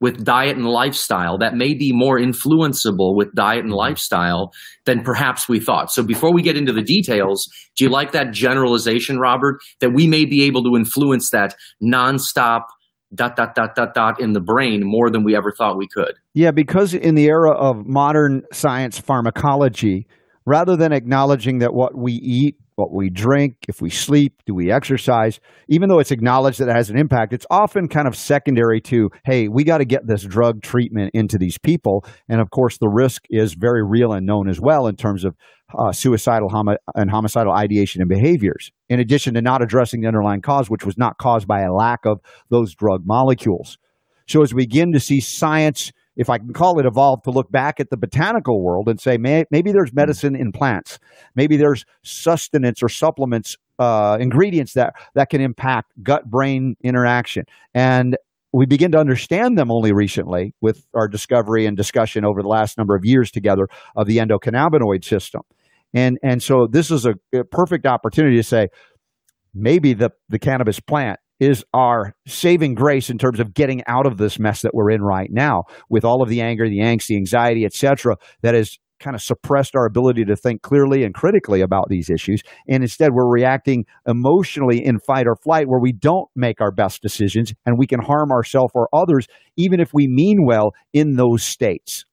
with diet and lifestyle that may be more influenceable with diet and mm-hmm. lifestyle than perhaps we thought. So before we get into the details, do you like that generalization, Robert, that we may be able to influence that nonstop dot dot dot dot dot in the brain more than we ever thought we could? Yeah, because in the era of modern science pharmacology, rather than acknowledging that what we eat what we drink, if we sleep, do we exercise, even though it's acknowledged that it has an impact, it's often kind of secondary to, hey, we got to get this drug treatment into these people. And of course, the risk is very real and known as well in terms of uh, suicidal and homicidal ideation and behaviors, in addition to not addressing the underlying cause, which was not caused by a lack of those drug molecules. So as we begin to see science if I can call it evolved, to look back at the botanical world and say, may, maybe there's medicine in plants. Maybe there's sustenance or supplements, uh, ingredients that, that can impact gut brain interaction. And we begin to understand them only recently with our discovery and discussion over the last number of years together of the endocannabinoid system. And, and so this is a, a perfect opportunity to say, maybe the, the cannabis plant is our saving grace in terms of getting out of this mess that we're in right now with all of the anger, the angst, the anxiety, etc., that has kind of suppressed our ability to think clearly and critically about these issues. And instead, we're reacting emotionally in fight or flight where we don't make our best decisions and we can harm ourselves or others, even if we mean well in those states.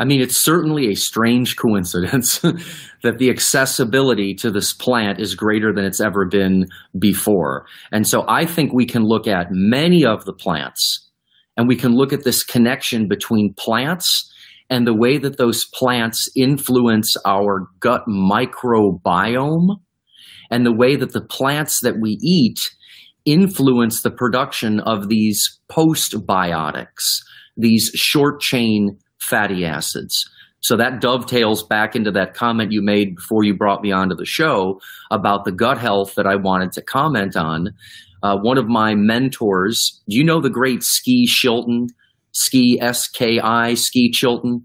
I mean, it's certainly a strange coincidence <laughs> that the accessibility to this plant is greater than it's ever been before. And so I think we can look at many of the plants and we can look at this connection between plants and the way that those plants influence our gut microbiome and the way that the plants that we eat influence the production of these postbiotics, these short chain fatty acids. So that dovetails back into that comment you made before you brought me onto the show about the gut health that I wanted to comment on. Uh, one of my mentors, do you know the great Ski Chilton? Ski S K I Ski Chilton,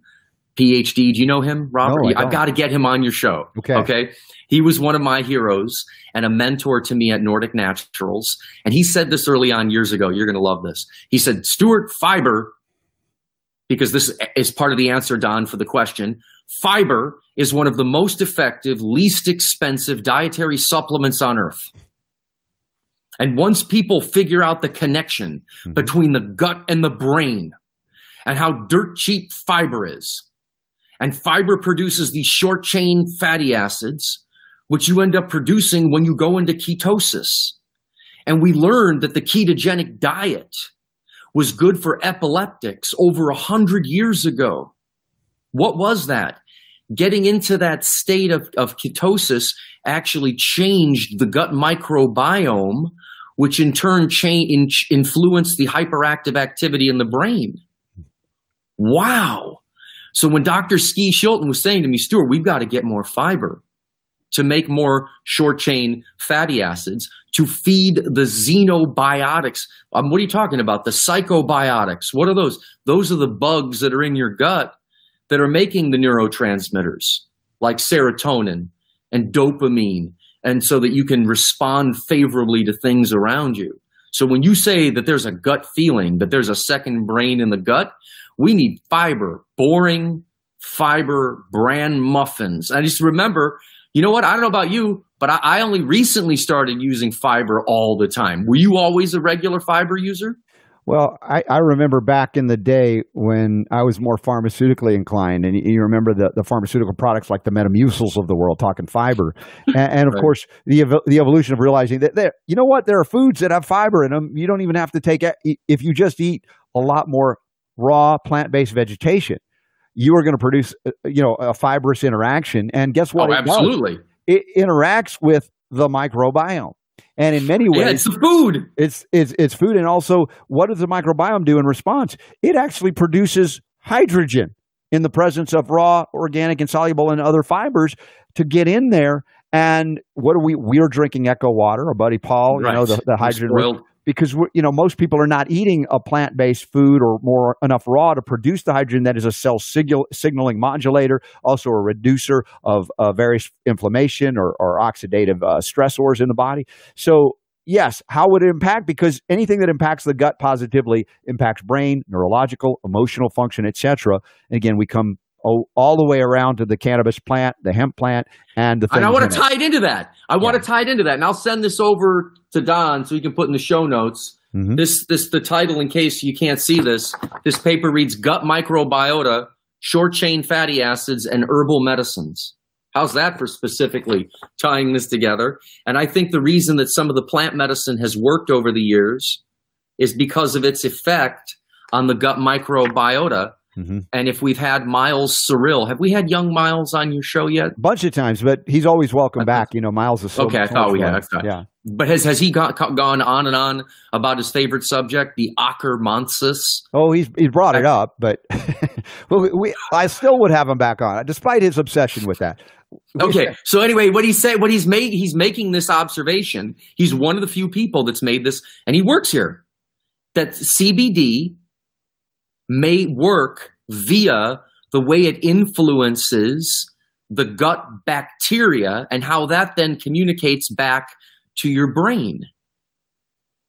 PhD. Do you know him, Robert? No, I've got to get him on your show. Okay. Okay. He was one of my heroes and a mentor to me at Nordic Naturals. And he said this early on years ago. You're going to love this. He said, Stuart, fiber, because this is part of the answer, Don, for the question. Fiber is one of the most effective, least expensive dietary supplements on earth. And once people figure out the connection Mhm. between the gut and the brain and how dirt cheap fiber is, and fiber produces these short chain fatty acids, which you end up producing when you go into ketosis. And we learned that the ketogenic diet was good for epileptics over a hundred years ago. What was that? Getting into that state of, of ketosis actually changed the gut microbiome, which in turn cha- in, influenced the hyperactive activity in the brain. Wow. So when Dr. Ski Chilton was saying to me, Stuart, we've got to get more fiber to make more short chain fatty acids to feed the xenobiotics. Um, what are you talking about? The psychobiotics. What are those? Those are the bugs that are in your gut that are making the neurotransmitters like serotonin and dopamine, and so that you can respond favorably to things around you. So when you say that there's a gut feeling, that there's a second brain in the gut, we need fiber, boring fiber bran muffins. I just remember, you know what? I don't know about you, but I, I only recently started using fiber all the time. Were you always a regular fiber user? Well, I, I remember back in the day when I was more pharmaceutically inclined, and you, you remember the, the pharmaceutical products like the Metamucils of the world, talking fiber, <laughs> and, and of Right. course the ev- the evolution of realizing that there, you know what, there are foods that have fiber in them. You don't even have to take it if you just eat a lot more raw plant based vegetation. You are going to produce, uh, you know, a fibrous interaction, and guess what? oh, it does? absolutely. It interacts with the microbiome, and in many ways, Yeah, it's the food. it's it's it's food, and also what does the microbiome do in response? It actually produces hydrogen in the presence of raw, organic, and soluble and other fibers to get in there. And what are we? We're drinking Echo water. Our buddy Paul, you know, the, the hydrogen. Because you know most people are not eating a plant-based food or more enough raw to produce the hydrogen that is a cell signal, signaling modulator, also a reducer of uh, various inflammation or, or oxidative uh, stressors in the body. So yes, how would it impact? Because anything that impacts the gut positively impacts brain, neurological, emotional function, etc. And again, we come all the way around to the cannabis plant, the hemp plant, and the And I want to tie it into that. I want to tie it into that, and I'll send this over to Don so he can put in the show notes. Mhm. This, this, the title, in case you can't see this, this paper reads "Gut Microbiota: Short Chain Fatty Acids and Herbal Medicines." How's that for specifically tying this together? And I think the reason that some of the plant medicine has worked over the years is because of its effect on the gut microbiota. Mhm. And if we've had Miles Cyril, have we had young Miles on your show yet? A bunch of times, but he's always welcome back. You know, Miles is so Okay, I thought we had. Yeah, But has has he got, gone on and on about his favorite subject, the Akkermansia? Oh, he's he brought it up, but <laughs> well, we, we I still would have him back on, despite his obsession with that. Okay, so anyway, what he said, what he's made, he's making this observation. He's one of the few people that's made this, and he works here. That CBD may work via the way it influences the gut bacteria and how that then communicates back to your brain.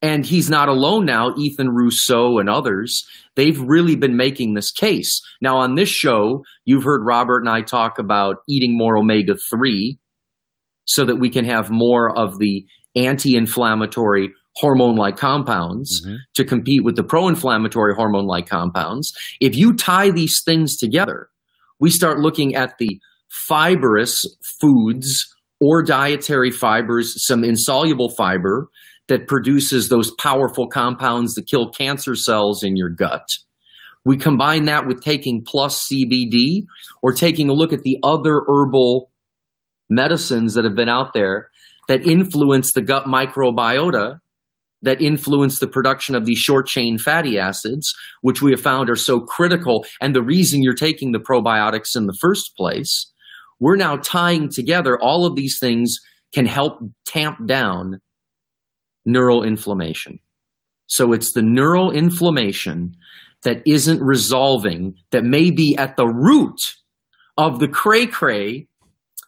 And he's not alone now. Ethan Russo and others, they've really been making this case. Now, on this show, you've heard Robert and I talk about eating more omega 3 so that we can have more of the anti inflammatory hormone like compounds Mhm. to compete with the pro inflammatory hormone like compounds. If you tie these things together, we start looking at the fibrous foods or dietary fibers, some insoluble fiber that produces those powerful compounds that kill cancer cells in your gut. We combine that with taking plus CBD or taking a look at the other herbal medicines that have been out there that influence the gut microbiota, that influence the production of these short chain fatty acids, which we have found are so critical and the reason you're taking the probiotics in the first place. We're now tying together all of these things can help tamp down neural inflammation. So it's the neural inflammation that isn't resolving, that may be at the root of the cray cray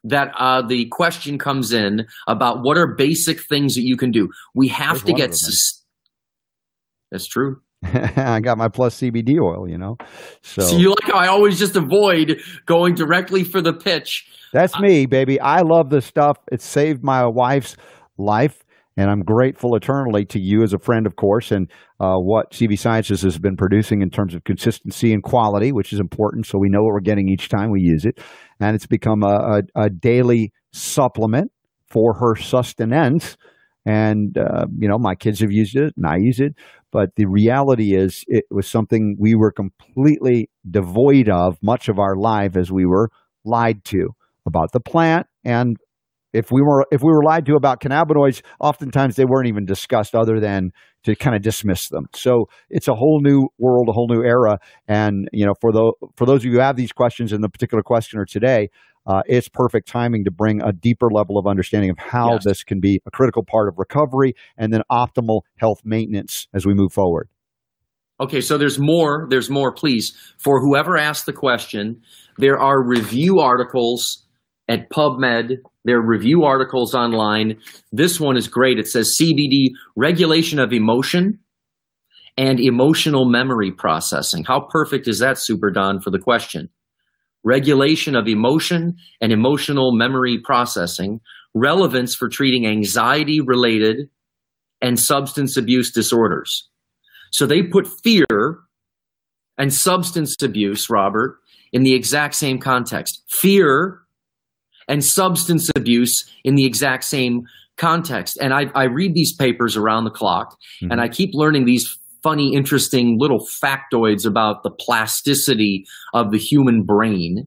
that uh, the question comes in about what are basic things that you can do. We have There's to get. Sus- That's true. <laughs> I got my plus CBD oil, you know. So, So you like how I always just avoid going directly for the pitch. that's me, baby. I love this stuff. It saved my wife's life, and I'm grateful eternally to you as a friend, of course, and uh, what CV Sciences has been producing in terms of consistency and quality, which is important. So we know what we're getting each time we use it, and it's become a, a, a daily supplement for her sustenance. And uh, you know, my kids have used it, and I use it. But the reality is, it was something we were completely devoid of much of our life as we were lied to about the plant. And if we were if we were lied to about cannabinoids, oftentimes they weren't even discussed, other than to kind of dismiss them. So it's a whole new world, a whole new era. And you know, for the for those of you who have these questions and the particular questioner today, uh, it's perfect timing to bring a deeper level of understanding of how Yes. this can be a critical part of recovery and then optimal health maintenance as we move forward. Okay, so there's more. There's more, please. For whoever asked the question, there are review articles at PubMed. There are review articles online. This one is great. It says CBD regulation of emotion and emotional memory processing. How perfect is that, Super Don, for the question? Regulation of emotion and emotional memory processing, relevance for treating anxiety related and substance abuse disorders. So they put fear and substance abuse, Robert, in the exact same context. Fear and substance abuse in the exact same context. And I, I read these papers around the clock mm-hmm. and I keep learning these funny, interesting little factoids about the plasticity of the human brain.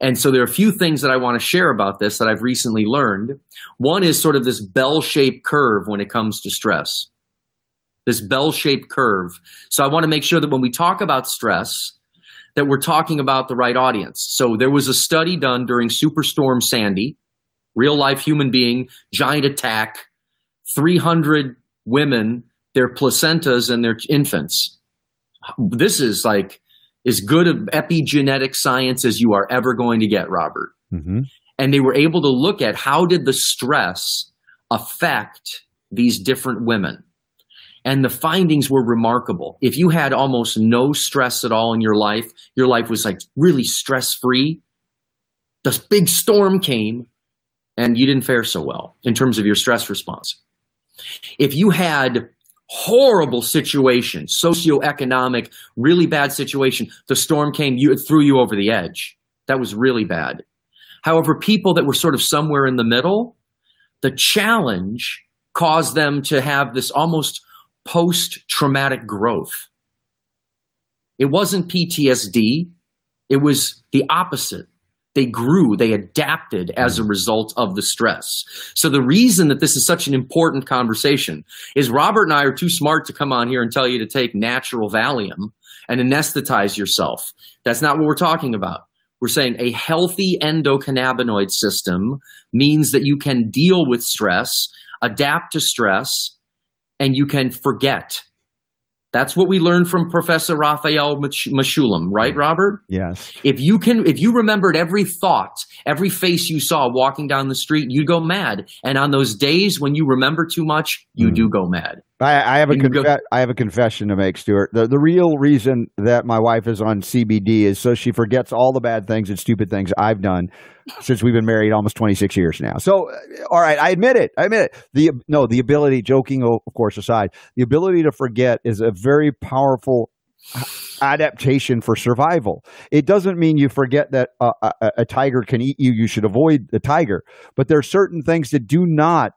And so there are a few things that I want to share about this that I've recently learned. One is sort of this bell shaped curve when it comes to stress this bell-shaped curve. So I want to make sure that when we talk about stress, that we're talking about the right audience. So there was a study done during Superstorm Sandy, real life human being, giant attack, 300 women, their placentas and their infants. This is like as good of epigenetic science as you are ever going to get, Robert Mm-hmm. and they were able to look at how did the stress affect these different women and the findings were remarkable. If you had almost no stress at all in your life your life was like really stress free this big storm came and you didn't fare so well in terms of your stress response. If you had horrible situation socioeconomic really bad situation the storm came you it threw you over the edge. That was really bad. However, people that were sort of somewhere in the middle, the challenge caused them to have this almost post traumatic growth. It wasn't PTSD, it was the opposite. They grew, they adapted as a mm. result of the stress. So, the reason that this is such an important conversation is Robert and I are too smart to come on here and tell you to take natural Valium and anesthetize yourself. That's not what we're talking about. We're saying a healthy endocannabinoid system means that you can deal with stress, adapt to stress, and you can forget. That's what we learned from Professor Raphael Mechoulam, right, Robert? Yes. If you can, if you remembered every thought, every face you saw walking down the street, you'd go mad. And on those days when you remember too much, you Mm. do go mad. I, I have a confe- I have a confession to make, Stuart. The the real reason that my wife is on CBD is so she forgets all the bad things and stupid things I've done since we've been married almost 26 years now. So, uh, all right, I admit it. I admit it. The no, the ability, joking of course aside, the ability to forget is a very powerful adaptation for survival. It doesn't mean you forget that a, a, a tiger can eat you. You should avoid the tiger. But there are certain things that do not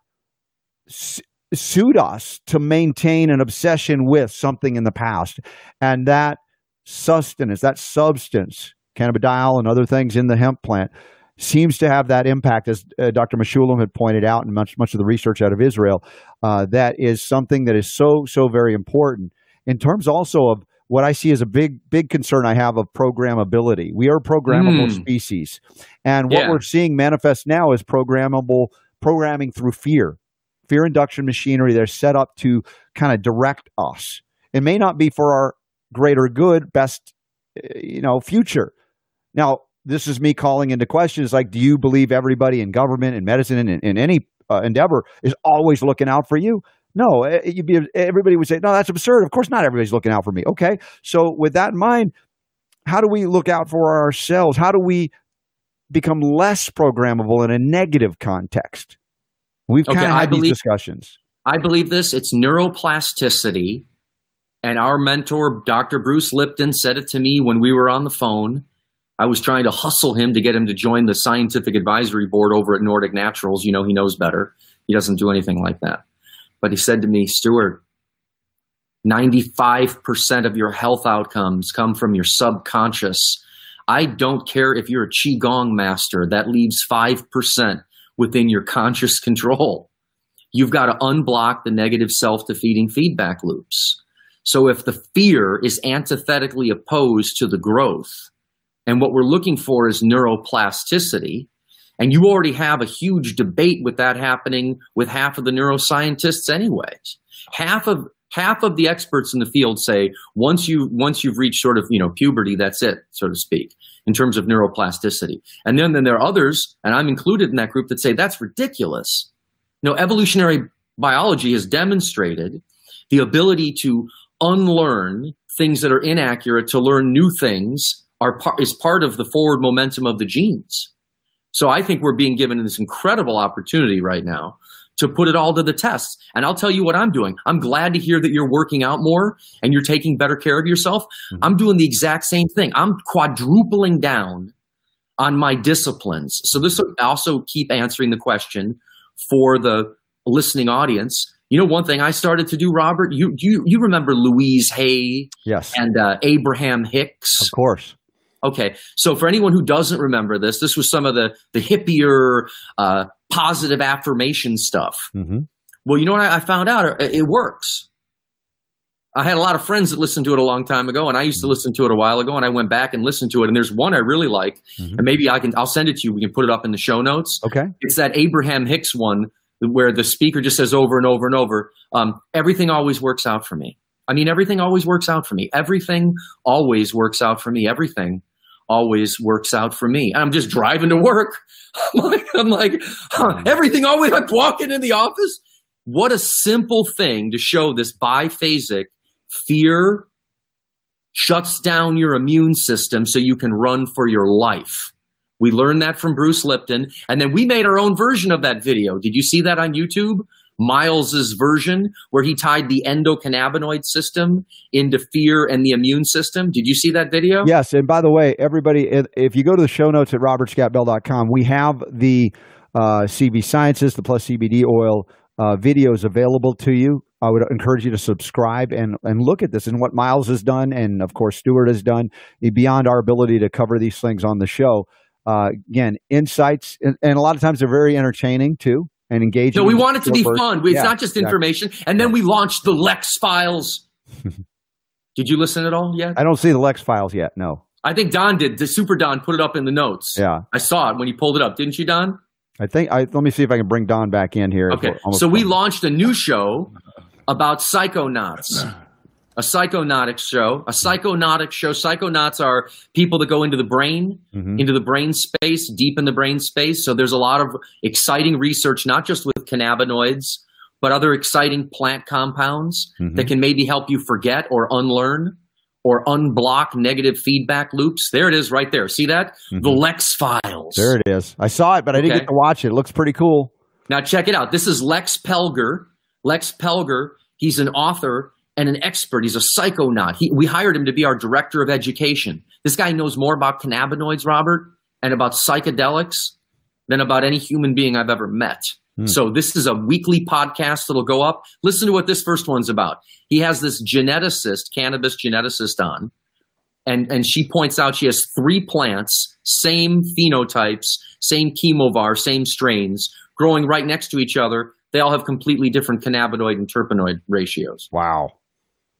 suit us to maintain an obsession with something in the past. And that sustenance, that substance, cannabidiol and other things in the hemp plant, seems to have that impact, as uh, Dr. Mechoulam had pointed out, and much much of the research out of Israel, uh, that is something that is so so very important in terms also of what I see as a big big concern I have of programmability. We are programmable Mm. species, and what Yeah. we're seeing manifest now is programmable programming through fear, fear induction machinery. They're set up to kind of direct us. It may not be for our greater good, best, uh, you know, future. Now, this is me calling into question: questions like, do you believe everybody in government and medicine and in, any uh, endeavor is always looking out for you? No, eh, you'd be, everybody would say, no, that's absurd. Of course, not everybody's looking out for me. Okay. So, with that in mind, how do we look out for ourselves? How do we become less programmable in a negative context? We've Okay, kind of had believe- these discussions. I believe this. It's neuroplasticity. And our mentor, Dr. Bruce Lipton, said it to me when we were on the phone. I was trying to hustle him to get him to join the scientific advisory board over at Nordic Naturals. You know, he knows better. He doesn't do anything like that. But he said to me, Stuart, 95% of your health outcomes come from your subconscious. I don't care if you're a Qigong master, that leaves 5% within your <laughs> conscious control you've got to unblock the negative self-defeating feedback loops. So if the fear is antithetically opposed to the growth, and what we're looking for is neuroplasticity, and you already have a huge debate with that happening with half of the neuroscientists anyways. Half of half of the experts in the field say once you once you've reached sort of you know puberty that's it so to speak in terms of neuroplasticity and then then there are others and i'm included in that group that say that's ridiculous no, evolutionary biology has demonstrated the ability to unlearn things that are inaccurate to learn new things are par- is part of the forward momentum of the genes. So I think we're being given this incredible opportunity right now to put it all to the test. And I'll tell you what I'm doing. I'm glad to hear that you're working out more and you're taking better care of yourself. I'm doing the exact same thing. I'm quadrupling down on my disciplines. So this will also keep answering the question for the listening audience. You know, one thing I started to do, Robert. You you you remember Louise Hay Yes, and uh, Abraham Hicks? of course. Okay, so for anyone who doesn't remember this, this was some of the the hippier uh, positive affirmation stuff. hmm Well, you know what I, I found out? It, it works. I had a lot of friends that listened to it a long time ago, and I used to listen to it a while ago, and I went back and listened to it. And there's one I really like, Mhm. and maybe I can I'll send it to you. We can put it up in the show notes. Okay. It's that Abraham Hicks one where the speaker just says over and over and over, um, everything always works out for me. I mean, everything always works out for me. Everything always works out for me. Everything always works out for me. I'm just driving to work. <laughs> I'm like, huh, mm. everything always, I'm walking in the office. What a simple thing to show this biphasic fear shuts down your immune system so you can run for your life. We learned that from Bruce Lipton, and then we made our own version of that video. Did you see that on YouTube? Miles's version, where he tied the endocannabinoid system into fear and the immune system. Did you see that video? Yes, and by the way, everybody, if- you go to the show notes at robertscottbell.com, we have the uh, CV Sciences, the Plus CBD oil uh, videos available to you. I would encourage you to subscribe and, and look at this and what Miles has done, and of course Stuart has done beyond our ability to cover these things on the show. Uh, again, insights, and, and a lot of times they're very entertaining too and engaging. No, we want it to be the fun. It's Yeah, not just exactly. information. And then we launched the Lex Files. <laughs> did you listen at all yet? I don't see the Lex files yet. No. I think Don did. The Super Don put it up in the notes. Yeah. I saw it when he pulled it up. Didn't you, Don? I think I let me see if I can bring Don back in here. Okay. So we done. launched a new show about psychonauts. <clears throat> A psychonautics show. A psychonautics show. Psychonauts are people that go into the brain, Mhm. into the brain space, deep in the brain space. So there's a lot of exciting research, not just with cannabinoids, but other exciting plant compounds Mhm. that can maybe help you forget or unlearn or unblock negative feedback loops. There it is right there. See that? The Mhm. Lex Files. There it is. I saw it, but I didn't Okay. get to watch it. It looks pretty cool. Now check it out. This is Lex Pelger. Lex Pelger, he's an author and an expert. He's a psychonaut. He, we hired him to be our director of education. This guy knows more about cannabinoids, Robert, and about psychedelics than about any human being I've ever met. Hmm. So this is a weekly podcast that'll go up. Listen to what this first one's about. He has this geneticist, cannabis geneticist on, and, and she points out she has three plants, same phenotypes, same chemovar, same strains, growing right next to each other. They all have completely different cannabinoid and terpenoid ratios. Wow.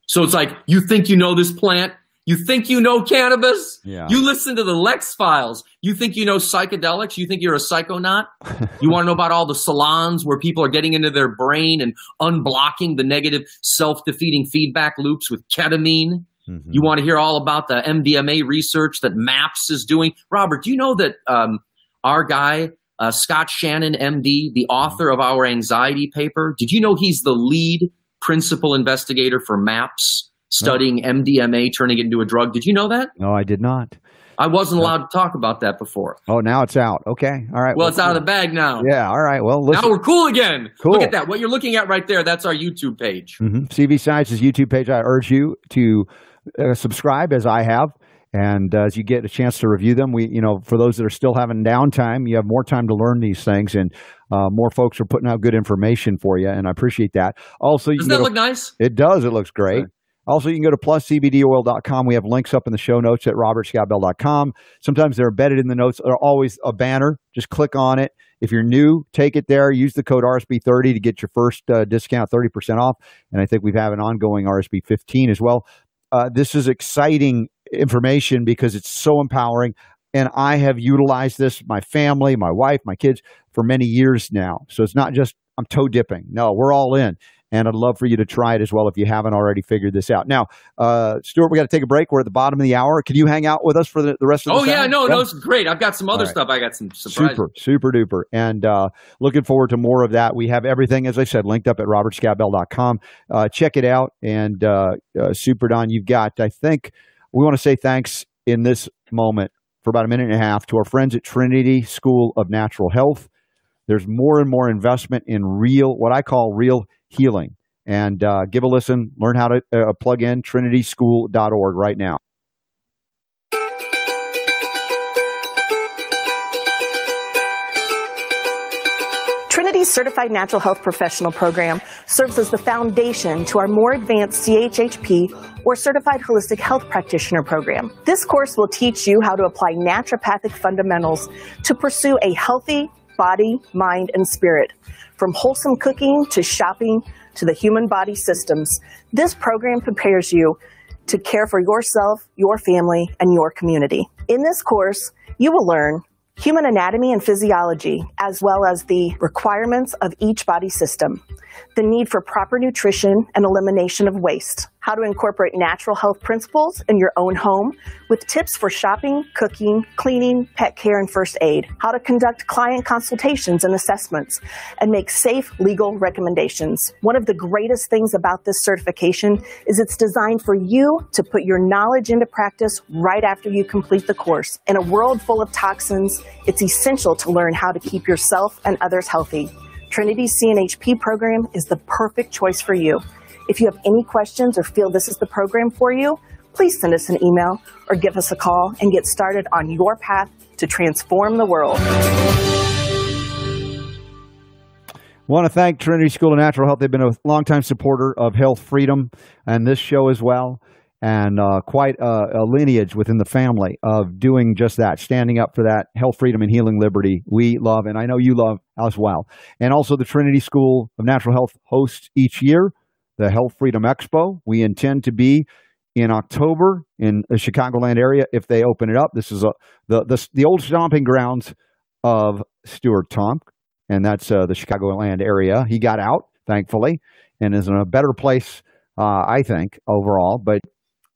So it's like, you think you know this plant? You think you know cannabis? Yeah. You listen to the Lex files. You think you know psychedelics? You think you're a psychonaut? <laughs> you want to know about all the salons where people are getting into their brain and unblocking the negative self defeating feedback loops with ketamine Mhm. You want to hear all about the MDMA research that MAPS is doing? Robert, do you know that um, our guy, uh, Scott Shannon, MD, the author of our anxiety paper, did you know he's the lead principal investigator for MAPS, studying MDMA, turning it into a drug? Did you know that? No, I did not. I wasn't allowed to talk about that before. Oh, now it's out. Okay. All right. Well, it's out of the bag now. Yeah. All right. Well, listen. Now we're cool again. Cool. Look at that. What you're looking at right there, that's our YouTube page. hmm CV Science's YouTube page. I urge you to uh, subscribe, as I have, and uh, as you get a chance to review them, we, you know, for those that are still having downtime, you have more time to learn these things, and uh, more folks are putting out good information for you, and I appreciate that. Also, you Doesn't that to- look nice? It does. It looks great. Also, you can go to pluscbdoil.com. We have links up in the show notes at robertscottbell.com. Sometimes they're embedded in the notes. They're always a banner. Just click on it. If you're new, take it there. Use the code RSB30 to get your first uh, discount, 30% off. And I think we have an ongoing RSB15 as well. Uh, this is exciting information because it's so empowering. And I have utilized this, my family, my wife, my kids, for many years now. So it's not just I'm toe dipping. No, we're all in. And I'd love for you to try it as well if you haven't already figured this out. Now, uh, Stuart, we got to take a break. We're at the bottom of the hour. Can you hang out with us for the, the rest of the Oh yeah, no, no, it's great. I've got some other right. stuff. I got some surprises. Super, super duper. And uh, looking forward to more of that. We have everything, as I said, linked up at robertscottbell.com. Uh, check it out. And uh, uh, Super Don, you've got, I think, we want to say thanks in this moment for about a minute and a half to our friends at Trinity School of Natural Health. There's more and more investment in real, what I call real healing. And uh, give a listen, learn how to uh, plug in trinityschool.org right now. Trinity's Certified Natural Health Professional Program serves as the foundation to our more advanced CHHP or Certified Holistic Health Practitioner program. This course will teach you how to apply naturopathic fundamentals to pursue a healthy body, mind, and spirit. From wholesome cooking to shopping to the human body systems, this program prepares you to care for yourself, your family, and your community. In this course, you will learn human anatomy and physiology, as well as the requirements of each body system, the need for proper nutrition and elimination of waste, how to incorporate natural health principles in your own home with tips for shopping, cooking, cleaning, pet care, and first aid, how to conduct client consultations and assessments, and make safe legal recommendations. One of the greatest things about this certification is it's designed for you to put your knowledge into practice right after you complete the course. In a world full of toxins, it's essential to learn how to keep yourself and others healthy. Trinity's CNHP program is the perfect choice for you. If you have any questions or feel this is the program for you, please send us an email or give us a call and get started on your path to transform the world. Want to thank Trinity School of Natural Health. They've been a longtime supporter of health freedom and this show as well, and uh, quite a, a lineage within the family of doing just that, standing up for that health freedom and healing liberty we love, and I know you love as well. And also, the Trinity School of Natural Health hosts each year the Health Freedom Expo. We intend to be in October in the Chicagoland area if they open it up. This is a, the, the the old stomping grounds of Stuart Tomc and that's uh, the Chicagoland area. He got out, thankfully, and is in a better place, uh, I think, overall. But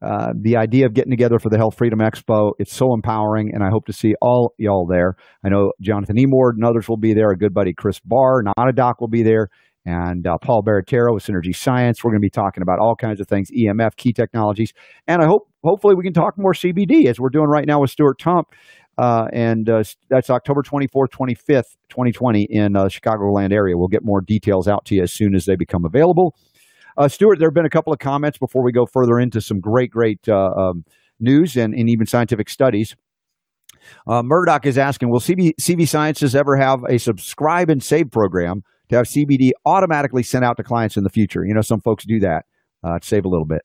uh, the idea of getting together for the Health Freedom Expo, it's so empowering, and I hope to see all y'all there. I know Jonathan Emord and others will be there. A good buddy, Chris Barr, not a doc, will be there. And uh, Paul Barattiero with Synergy Science. We're going to be talking about all kinds of things, EMF, key technologies, and I hope, hopefully, we can talk more CBD as we're doing right now with Stuart Tomc. Uh, and uh, that's October 24th, 25th, 2020 in uh, Chicagoland area. We'll get more details out to you as soon as they become available. Uh, Stuart, there have been a couple of comments before we go further into some great, great uh, um, news and, and even scientific studies. Uh, Murdoch is asking, will CB, CV Sciences ever have a subscribe and save program to have CBD automatically sent out to clients in the future? You know, some folks do that uh, to save a little bit.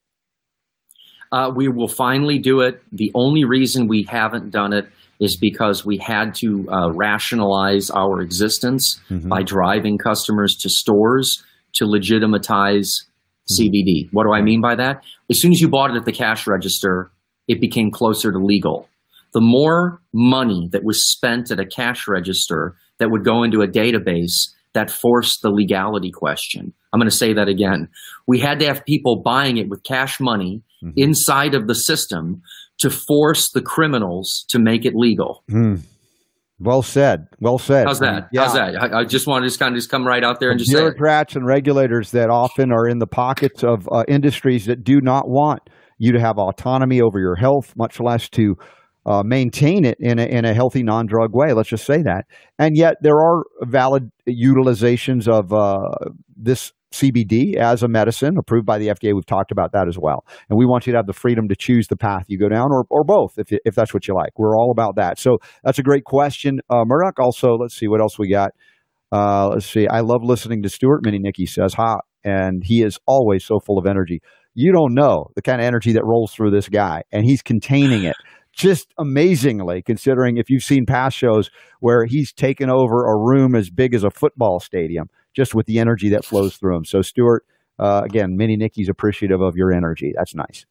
Uh, we will finally do it. The only reason we haven't done it is because we had to uh, rationalize our existence Mhm. by driving customers to stores to legitimatize CBD. What do I mean by that? As soon as you bought it at the cash register, it became closer to legal. The more money that was spent at a cash register that would go into a database, that forced the legality question. I'm going to say that again. We had to have people buying it with cash money mm-hmm. inside of the system to force the criminals to make it legal. Mm. Well said. Well said. How's that? Yeah. How's that? I, I, just want to just kind of just come right out there and just bureaucrats and regulators that often are in the pockets of uh, industries that do not want you to have autonomy over your health, much less to uh, maintain it in a, in a healthy non-drug way. Let's just say that. And yet there are valid utilizations of uh, this CBD as a medicine approved by the FDA. We've talked about that as well. And we want you to have the freedom to choose the path you go down or, or both if, if that's what you like. We're all about that. So that's a great question. Uh, Murdoch, also, let's see what else we got. Uh, let's see. I love listening to Stuart. Mini Nikki says, ha, and he is always so full of energy. You don't know the kind of energy that rolls through this guy, and he's containing it just amazingly, considering if you've seen past shows where he's taken over a room as big as a football stadium just with the energy that flows through him. So, Stuart, uh, again, Mini Nikki's appreciative of your energy. That's nice.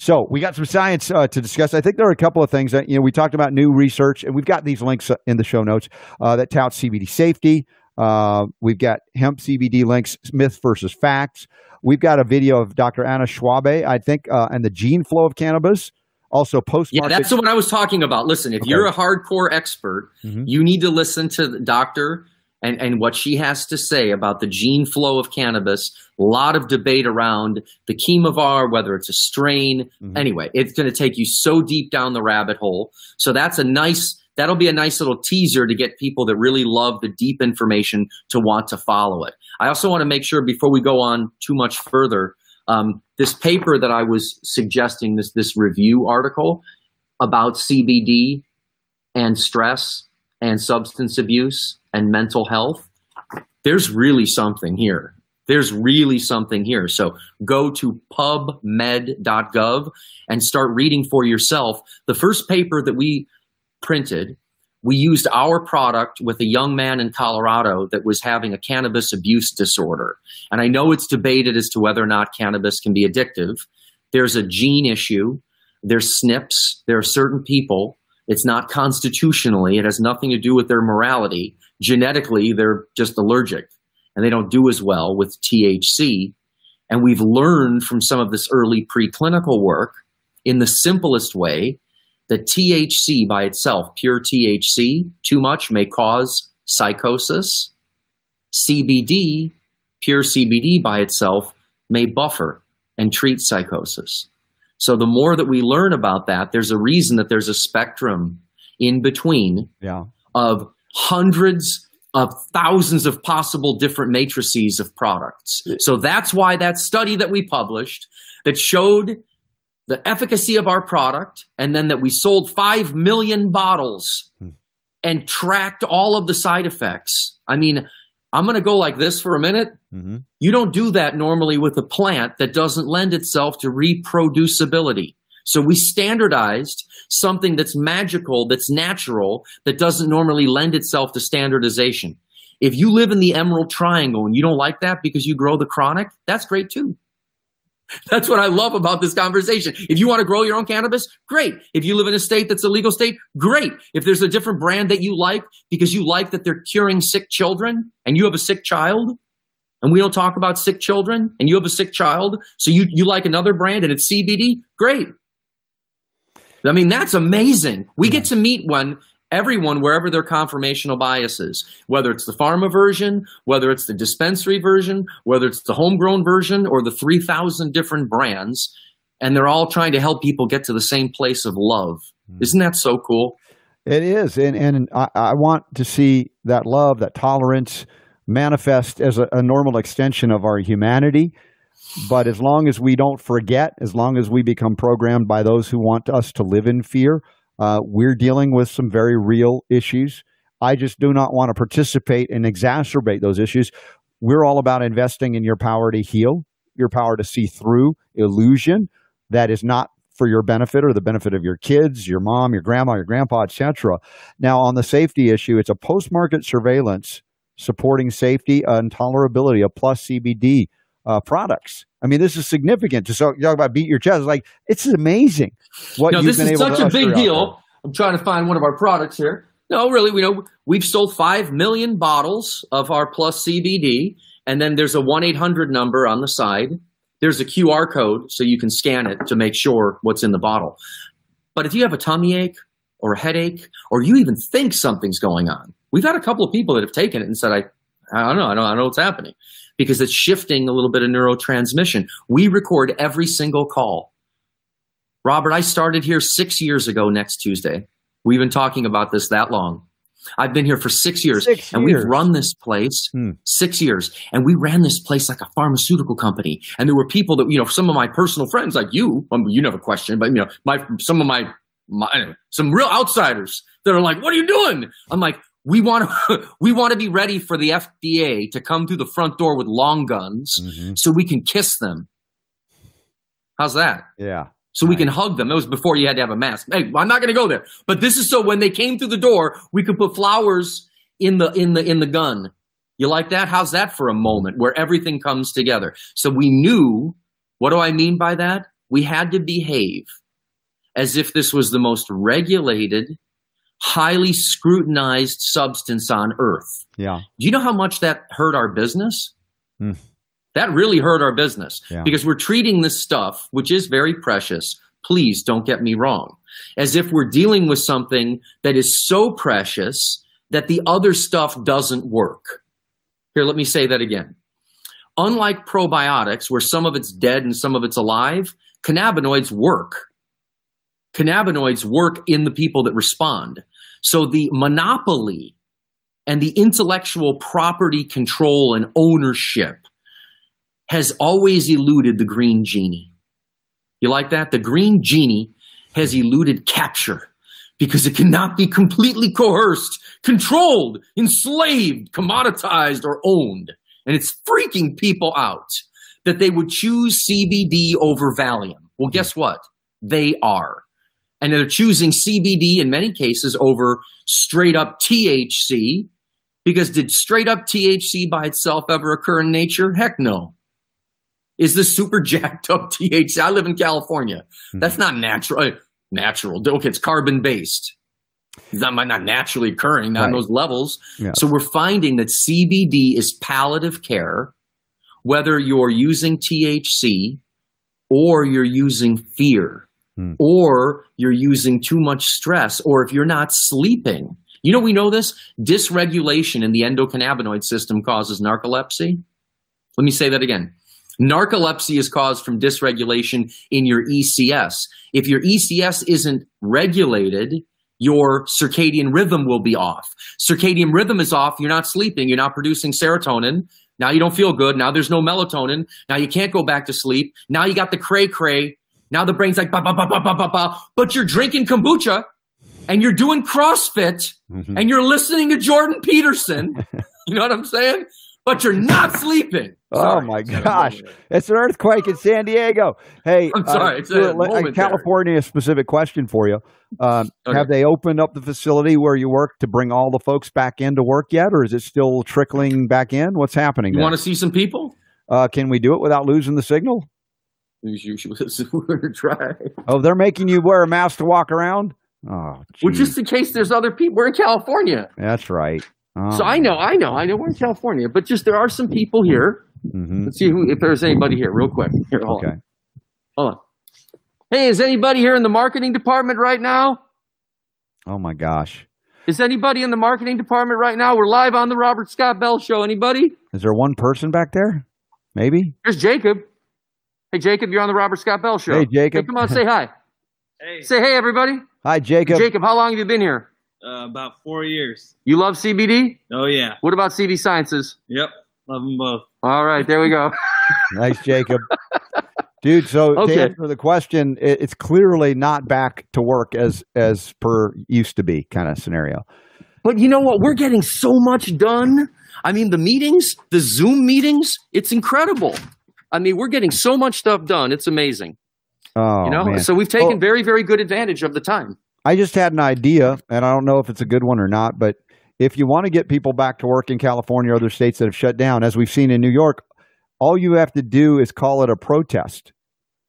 So we got some science uh, to discuss. I think there are a couple of things that you know we talked about new research, and we've got these links uh, in the show notes uh, that tout CBD safety. Uh, we've got hemp CBD links, myth versus facts. We've got a video of Dr. Anna Schwabe, I think, uh, and the gene flow of cannabis. Also, post Yeah, that's what I was talking about. Listen, if okay. you're a hardcore expert, mm-hmm. you need to listen to the doctor and, and what she has to say about the gene flow of cannabis. A lot of debate around the chemovar, whether it's a strain. Mm-hmm. Anyway, it's going to take you so deep down the rabbit hole. So that's a nice that'll be a nice little teaser to get people that really love the deep information to want to follow it. I also want to make sure before we go on too much further, um, this paper that I was suggesting, this this review article about CBD and stress and substance abuse and mental health, there's really something here. There's really something here. So go to pubmed.gov and start reading for yourself. The first paper that we printed, we used our product with a young man in Colorado that was having a cannabis abuse disorder. And I know it's debated as to whether or not cannabis can be addictive. There's a gene issue, there's SNPs, there are certain people, it's not constitutionally, it has nothing to do with their morality. Genetically, they're just allergic and they don't do as well with THC. And we've learned from some of this early preclinical work in the simplest way that THC by itself, pure THC, too much may cause psychosis. CBD, pure CBD by itself, may buffer and treat psychosis. So the more that we learn about that, there's a reason that there's a spectrum in between yeah. of hundreds of thousands of possible different matrices of products. So that's why that study that we published that showed the efficacy of our product, and then that we sold 5 million bottles hmm. and tracked all of the side effects. I mean, I'm going to go like this for a minute. Mm-hmm. You don't do that normally with a plant that doesn't lend itself to reproducibility. So we standardized something that's magical, that's natural, that doesn't normally lend itself to standardization. If you live in the Emerald Triangle and you don't like that because you grow the chronic, that's great too. <laughs> That's what I love about this conversation. If you want to grow your own cannabis, great. If you live in a state that's a legal state, great. If there's a different brand that you like because you like that they're curing sick children and you have a sick child, and we don't talk about sick children and you have a sick child, so you, you like another brand and it's CBD, great. I mean, that's amazing. We get mm. to meet one everyone wherever their conformational bias is, whether it's the pharma version, whether it's the dispensary version, whether it's the homegrown version, or the 3,000 different brands. And they're all trying to help people get to the same place of love. Mm. Isn't that so cool? It is. And, and I, I want to see that love, that tolerance manifest as a, a normal extension of our humanity. But as long as we don't forget, as long as we become programmed by those who want us to live in fear, uh, we're dealing with some very real issues. I just do not want to participate and exacerbate those issues. We're all about investing in your power to heal, your power to see through illusion that is not for your benefit or the benefit of your kids, your mom, your grandma, your grandpa, etc. Now, on the safety issue, it's a post-market surveillance supporting safety and tolerability of plus CBD uh, products. I mean, this is significant to talk about beat your chest. Like, it's amazing what no, this is such a big deal. I'm trying to find one of our products here. No, really, we know we've sold five million bottles of our Plus CBD, and then there's a one eight hundred number on the side. there's a QR code so you can scan it to make sure what's in the bottle. But if you have a tummy ache or a headache, or you even think something's going on, we've had a couple of people that have taken it and said, I, I don't know, I don't, I don't know what's happening because it's shifting a little bit of neurotransmission. We record every single call. Robert, I started here six years ago next Tuesday. We've been talking about this that long. I've been here for six years, Six and years. we've run this place Hmm. six years, and we ran this place like a pharmaceutical company. And there were people that you know, some of my personal friends, like you, um, you never questioned, but you know, my some of my, my some real outsiders that are like, "What are you doing?" I'm like, "We want to, <laughs> we want to be ready for the FDA to come through the front door with long guns, Mhm. so we can kiss them." How's that? Yeah. so we can hug them. That was before you had to have a mask. Hey, I'm not going to go there. But this is so when they came through the door, we could put flowers in the in the in the gun. You like that? How's that for a moment where everything comes together? So we knew. What do I mean by that? We had to behave as if this was the most regulated, highly scrutinized substance on earth. Yeah. Do you know how much that hurt our business? Hmm. That really hurt our business Yeah. because we're treating this stuff, which is very precious. Please don't get me wrong, as if we're dealing with something that is so precious that the other stuff doesn't work. Here, let me say that again. Unlike probiotics, where some of it's dead and some of it's alive, cannabinoids work. Cannabinoids work in the people that respond. So the monopoly and the intellectual property control and ownership has always eluded the green genie. You like that? The green genie has eluded capture because it cannot be completely coerced, controlled, enslaved, commoditized, or owned. And it's freaking people out that they would choose CBD over Valium. Well, guess what? They are. And they're choosing CBD in many cases over straight up THC because did straight up THC by itself ever occur in nature? Heck no. Is this super <laughs> jacked up THC? I live in California. Hmm. That's not natural. Natural. Okay, it's carbon based. That might not naturally occurring, not Right. those levels. Yeah. So we're finding that CBD is palliative care, whether you're using THC or you're using fear Hmm. or you're using too much stress or if you're not sleeping. You know, we know this dysregulation in the endocannabinoid system causes narcolepsy. Let me say that again. Narcolepsy is caused from dysregulation in your ECS. If your ECS isn't regulated, your circadian rhythm will be off. Circadian rhythm is off. You're not sleeping. You're not producing serotonin. Now you don't feel good. Now there's no melatonin. Now you can't go back to sleep. Now you got the cray cray. Now the brain's like, ba, ba, ba, ba, ba, ba, ba. but you're drinking kombucha and you're doing CrossFit Mhm. and you're listening to Jordan Peterson. <laughs> you know what I'm saying? But you're not sleeping. Oh my gosh. It's an earthquake in San Diego. Hey, I'm sorry, it's a a moment California specific question for you. Um, Okay. Have they opened up the facility where you work to bring all the folks back into work yet, or is it still trickling back in? What's happening? You want to see some people? uh, can we do it without losing the signal? You should we're try. Oh, they're making you wear a mask to walk around. Oh, Well, just in case there's other people. We're in California. that's right. Oh, So I know, I know, I know we're in California, but just there are some people here. mhm. Let's see who, if there's anybody here, real quick. Here, hold Okay. on. Hold on. Hey, is anybody here in the marketing department right now? Oh my gosh. Is anybody in the marketing department right now? We're live on the Robert Scott Bell Show. Anybody? Is there one person back there? Maybe. There's Jacob. Hey, Jacob, you're on the Robert Scott Bell Show. Hey, Jacob. come on, say hi. <laughs> Hey, Say hey, everybody. Hi, Jacob. Jacob, how long have you been here? uh, about four years. You love CBD? Oh yeah. What about CV Sciences? Yep. Love them both. All right, there we go. <laughs> Nice, Jacob. Dude, so Okay. to answer the question, it, it's clearly not back to work as as per used to be kind of scenario. But you know what? We're getting so much done. I mean, the meetings, the Zoom meetings, it's incredible. I mean, we're getting so much stuff done. It's amazing. Oh, you know, man. so we've taken Oh. very, very good advantage of the time. I just had an idea, and I don't know if it's a good one or not, but if you want to get people back to work in California or other states that have shut down, as we've seen in New York, all you have to do is call it a protest.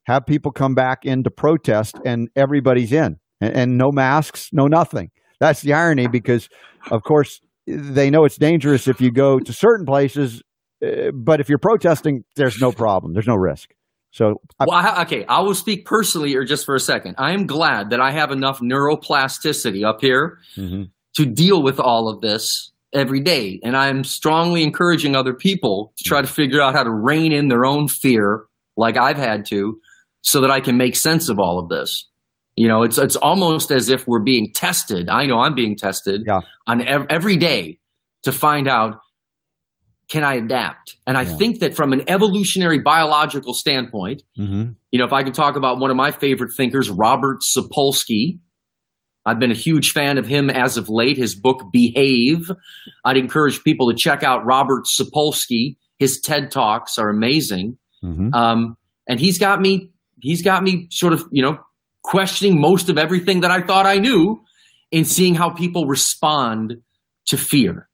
Have people come back in to protest, and everybody's in, and, and no masks, no nothing. That's the irony because, of course, they know it's dangerous if you go to certain places, uh, but if you're protesting, there's no problem, there's no risk. So, I, Well, I, okay, I will speak personally or just for a second. I am glad that I have enough neuroplasticity up here Mhm. to deal with all of this every day. And I'm strongly encouraging other people to try to figure out how to rein in their own fear, like I've had to, so that I can make sense of all of this. You know, it's it's almost as if we're being tested. I know I'm being tested Yeah. on ev- every day to find out can I adapt? And I Yeah. think that from an evolutionary biological standpoint, Mhm. you know, if I can talk about one of my favorite thinkers, Robert Sapolsky, I've been a huge fan of him as of late. His book, Behave. I'd encourage people to check out Robert Sapolsky. His TED Talks are amazing. Mhm. Um, and he's got me, he's got me sort of, you know, questioning most of everything that I thought I knew in seeing how people respond to fear.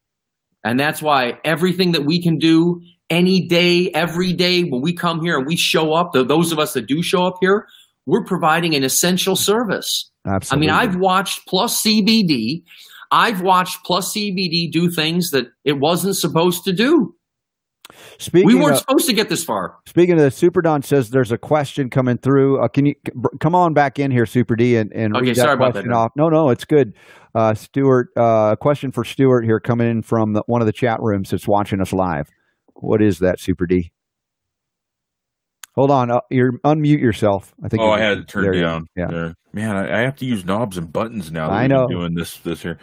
And that's why everything that we can do any day, every day, when we come here and we show up, th- those of us that do show up here, we're providing an essential service. Absolutely. I mean, I've watched Plus CBD, I've watched Plus CBD do things that it wasn't supposed to do. Speaking we weren't of, supposed to get this far. Speaking of the Super Don says there's a question coming through. Uh, can you c- come on back in here, Super D, and, and Okay, read that sorry about question that, off? No, no, it's good. Uh, Stuart, uh, question for Stuart here coming in from the, one of the chat rooms that's watching us live. What is that, Super D? Hold on, uh, you unmute yourself. I think. Oh, I had it turned you go. down. Yeah. There. Man, I, I have to use knobs and buttons now. that I we've been know. doing this this here.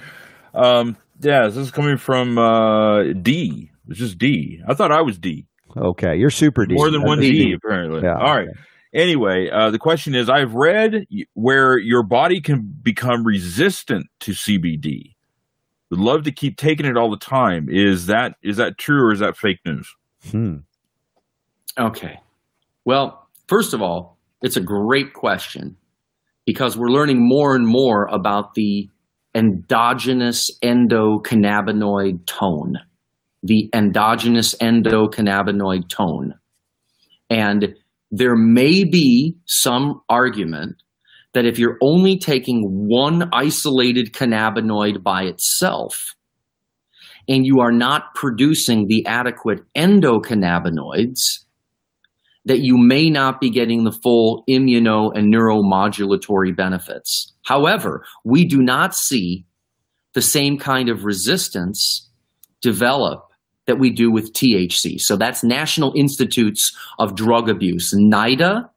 Um, yeah, this is coming from uh, D. It's just D. I thought I was D. Okay, you're Super D. More than That's one a D, apparently. Yeah, All right. Anyway, uh, the question is: I've read where your body can become resistant to CBD. Would love to keep taking it all the time. Is that is that true or is that fake news? Hmm. Okay. Well, first of all, it's a great question because we're learning more and more about the endogenous endocannabinoid tone. The endogenous endocannabinoid tone. And there may be some argument that if you're only taking one isolated cannabinoid by itself, and you are not producing the adequate endocannabinoids, that you may not be getting the full immuno and neuromodulatory benefits. However, we do not see the same kind of resistance develop that we do with THC. So that's National Institutes of Drug Abuse, NIDA,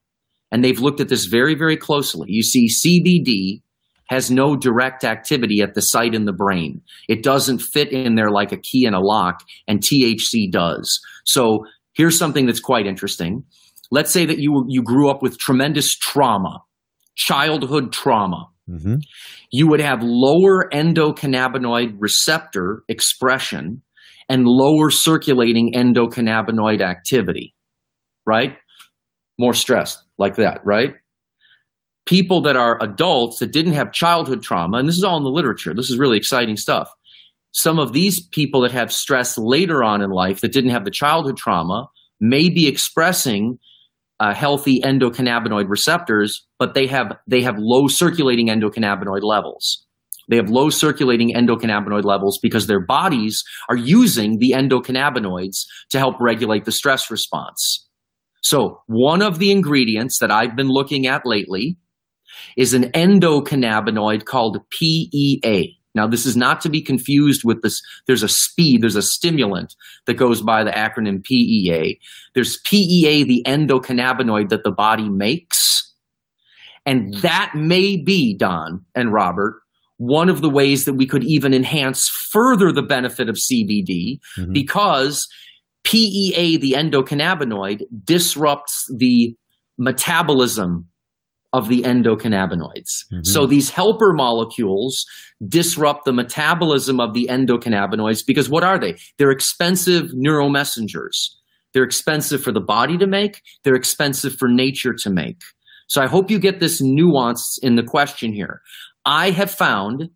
and they've looked at this very, very closely. You see, CBD has no direct activity at the site in the brain. It doesn't fit in there like a key in a lock, and THC does. So here's something that's quite interesting. Let's say that you you grew up with tremendous trauma, childhood trauma. Mm-hmm. You would have lower endocannabinoid receptor expression and lower circulating endocannabinoid activity, right? More stress like that, right? People that are adults that didn't have childhood trauma, and this is all in the literature, this is really exciting stuff. Some of these people that have stress later on in life that didn't have the childhood trauma may be expressing uh, healthy endocannabinoid receptors, but they have they have low circulating endocannabinoid levels. They have low circulating endocannabinoid levels because their bodies are using the endocannabinoids to help regulate the stress response. So, one of the ingredients that I've been looking at lately is an endocannabinoid called PEA. Now, this is not to be confused with this. There's a speed, there's a stimulant that goes by the acronym PEA. There's PEA, the endocannabinoid that the body makes. And hmm. that may be, Don and Robert, one of the ways that we could even enhance further the benefit of CBD Mhm. because PEA, the endocannabinoid, disrupts the metabolism of the endocannabinoids. Mhm. So these helper molecules disrupt the metabolism of the endocannabinoids because what are they? They're expensive neuromessengers. They're expensive for the body to make, they're expensive for nature to make. So I hope you get this nuance in the question here. I have found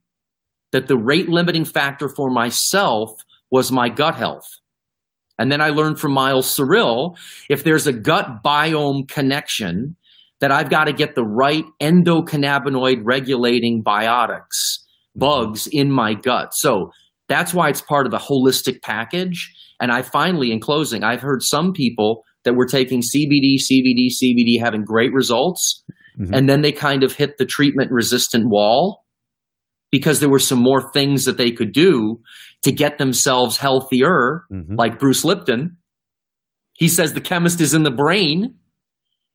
that the rate limiting factor for myself was my gut health. And then I learned from Miles Cyril if there's a gut biome connection, that I've got to get the right endocannabinoid regulating biotics, bugs in my gut. So that's why it's part of the holistic package. And I finally, in closing, I've heard some people that that were taking CBD, CBD, CBD, having great results, Mhm. and then they kind of hit the treatment resistant wall because there were some more things that they could do to get themselves healthier, Mhm. like Bruce Lipton. He says the chemist is in the brain,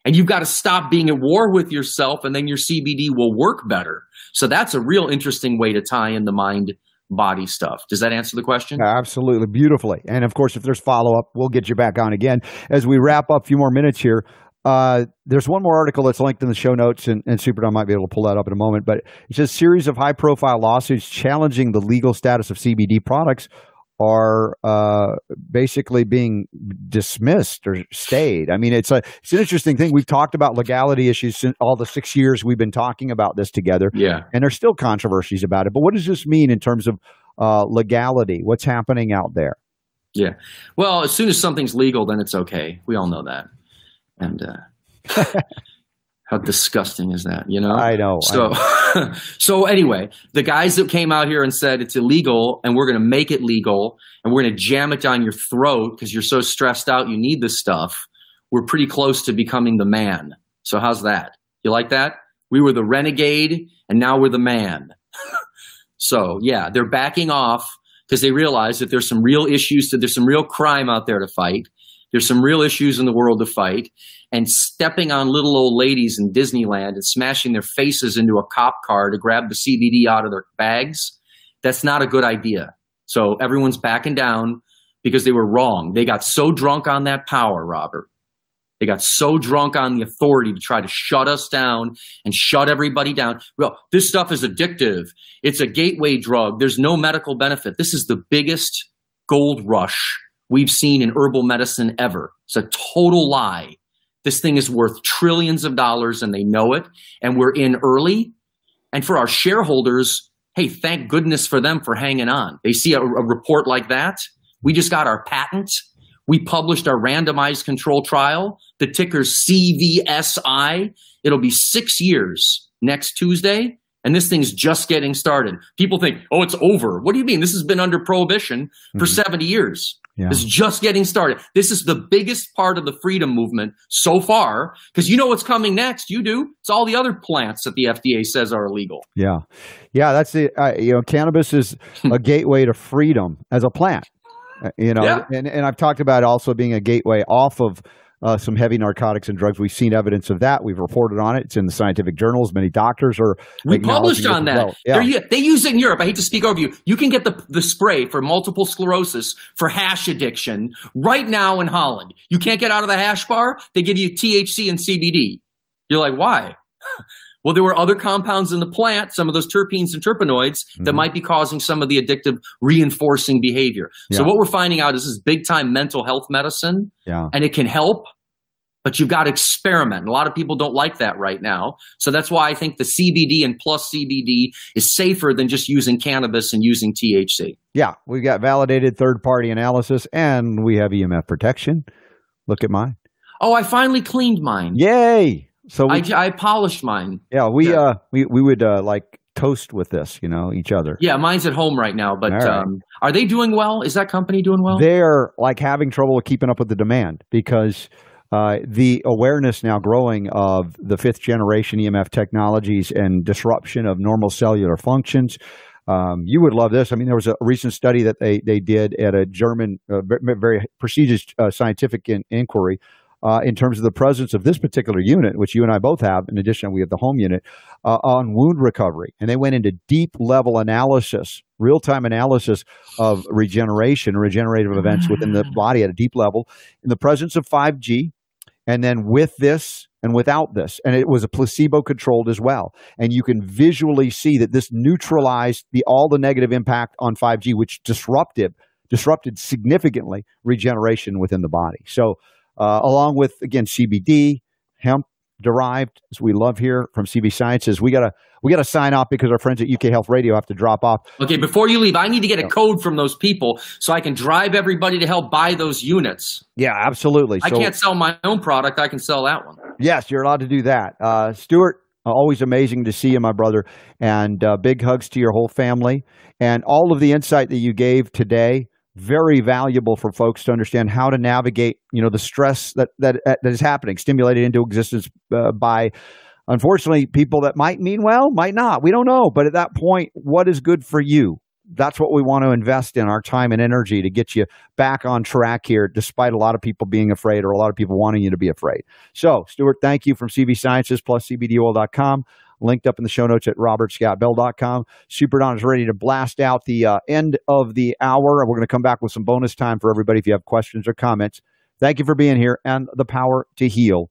and you've got to stop being at war with yourself, and then your CBD will work better. So that's a real interesting way to tie in the mind body stuff. Does that answer the question? Absolutely, beautifully. And of course, if there's follow up, we'll get you back on again as we wrap up a few more minutes here. Uh, there's one more article that's linked in the show notes, and, and Super Don might be able to pull that up in a moment. But it says series of high profile lawsuits challenging the legal status of CBD products are uh, basically being dismissed or stayed. I mean, it's a it's an interesting thing. We've talked about legality issues since all the six years we've been talking about this together Yeah. and there's still controversies about it. But what does this mean in terms of uh, legality? What's happening out there? Yeah. Well, as soon as something's legal, then it's okay. We all know that. And uh, <laughs> how disgusting is that? You know. I know. I So, know. <laughs> so anyway, the guys that came out here and said it's illegal, and we're going to make it legal, and we're going to jam it down your throat because you're so stressed out, you need this stuff. We're pretty close to becoming the man. So how's that? You like that? We were the renegade, and now we're the man. <laughs> so yeah, they're backing off because they realize that there's some real issues, that there's some real crime out there to fight. There's some real issues in the world to fight. And stepping on little old ladies in Disneyland and smashing their faces into a cop car to grab the CBD out of their bags, that's not a good idea. So everyone's backing down because they were wrong. They got so drunk on that power, Robert. They got so drunk on the authority to try to shut us down and shut everybody down. Well, this stuff is addictive. It's a gateway drug. There's no medical benefit. This is the biggest gold rush we've seen in herbal medicine ever. It's a total lie. This thing is worth trillions of dollars and they know it. And we're in early. And for our shareholders, hey, thank goodness for them for hanging on. They see a, a report like that. We just got our patent. We published our randomized control trial. The ticker's CVSI. It'll be six years next Tuesday. And this thing's just getting started. People think, oh, it's over. What do you mean? This has been under prohibition for 70 years. Yeah. It's just getting started. This is the biggest part of the freedom movement so far because you know what's coming next. You do. It's all the other plants that the FDA says are illegal. Yeah, yeah. That's the uh, you know cannabis is <laughs> a gateway to freedom as a plant. Uh, you know, Yeah. and and I've talked about also being a gateway off of. Uh, some heavy narcotics and drugs. We've seen evidence of that. We've reported on it. It's in the scientific journals. Many doctors are. We published on that. well. Yeah. They use it in Europe. I hate to speak over you. You can get the, the spray for multiple sclerosis for hash addiction right now in Holland. You can't get out of the hash bar. They give you THC and CBD. You're like, why? <laughs> Well, there were other compounds in the plant, some of those terpenes and terpenoids, that Mhm. might be causing some of the addictive reinforcing behavior. So, what we're finding out is this is big time mental health medicine yeah. and it can help, but you've got to experiment. A lot of people don't like that right now. So that's why I think the CBD and plus CBD is safer than just using cannabis and using THC. Yeah, we've got validated third party analysis and we have EMF protection. Look at mine. Oh, I finally cleaned mine. Yay! So we, I, I polished mine. yeah, we yeah. uh we we would uh like toast with this, you know, each other. Yeah, mine's at home right now. But right. um, are they doing well? Is that company doing well? They're like having trouble keeping up with the demand because uh, the awareness now growing of the fifth generation EMF technologies and disruption of normal cellular functions. Um, you would love this. I mean, there was a recent study that they they did at a German, uh, very prestigious uh, scientific in, inquiry. Uh, in terms of the presence of this particular unit, which you and I both have, in addition, we have the home unit, uh, on wound recovery. And they went into deep level analysis, real time analysis of regeneration, regenerative events within the body at a deep level in the presence of 5G, and then with this and without this. And it was a placebo controlled as well. And you can visually see that this neutralized the all the negative impact on 5G, which disrupted disrupted significantly regeneration within the body. So uh, along with again CBD, hemp derived, as we love here from CV Sciences, we gotta we gotta sign off because our friends at UK Health Radio have to drop off. Okay, before you leave, I need to get a code from those people so I can drive everybody to help buy those units. Yeah, absolutely. I So- can't sell my own product. I can sell that one. Yes, you're allowed to do that. Uh, Stuart, uh, always amazing to see you, my brother. And uh, big hugs to your whole family. And all of the insight that you gave today very valuable for folks to understand how to navigate, you know, the stress that that, that is happening, stimulated into existence uh, by, unfortunately, people that might mean well, might not. We don't know. But at that point, what is good for you? That's what we want to invest in our time and energy to get you back on track here, despite a lot of people being afraid or a lot of people wanting you to be afraid. So, Stuart, thank you from CV Sciences plus CBDOil.com linked up in the show notes at robertscottbell.com. Super Don is ready to blast out the uh, end of the hour, we're going to come back with some bonus time for everybody if you have questions or comments. Thank you for being here, and the power to heal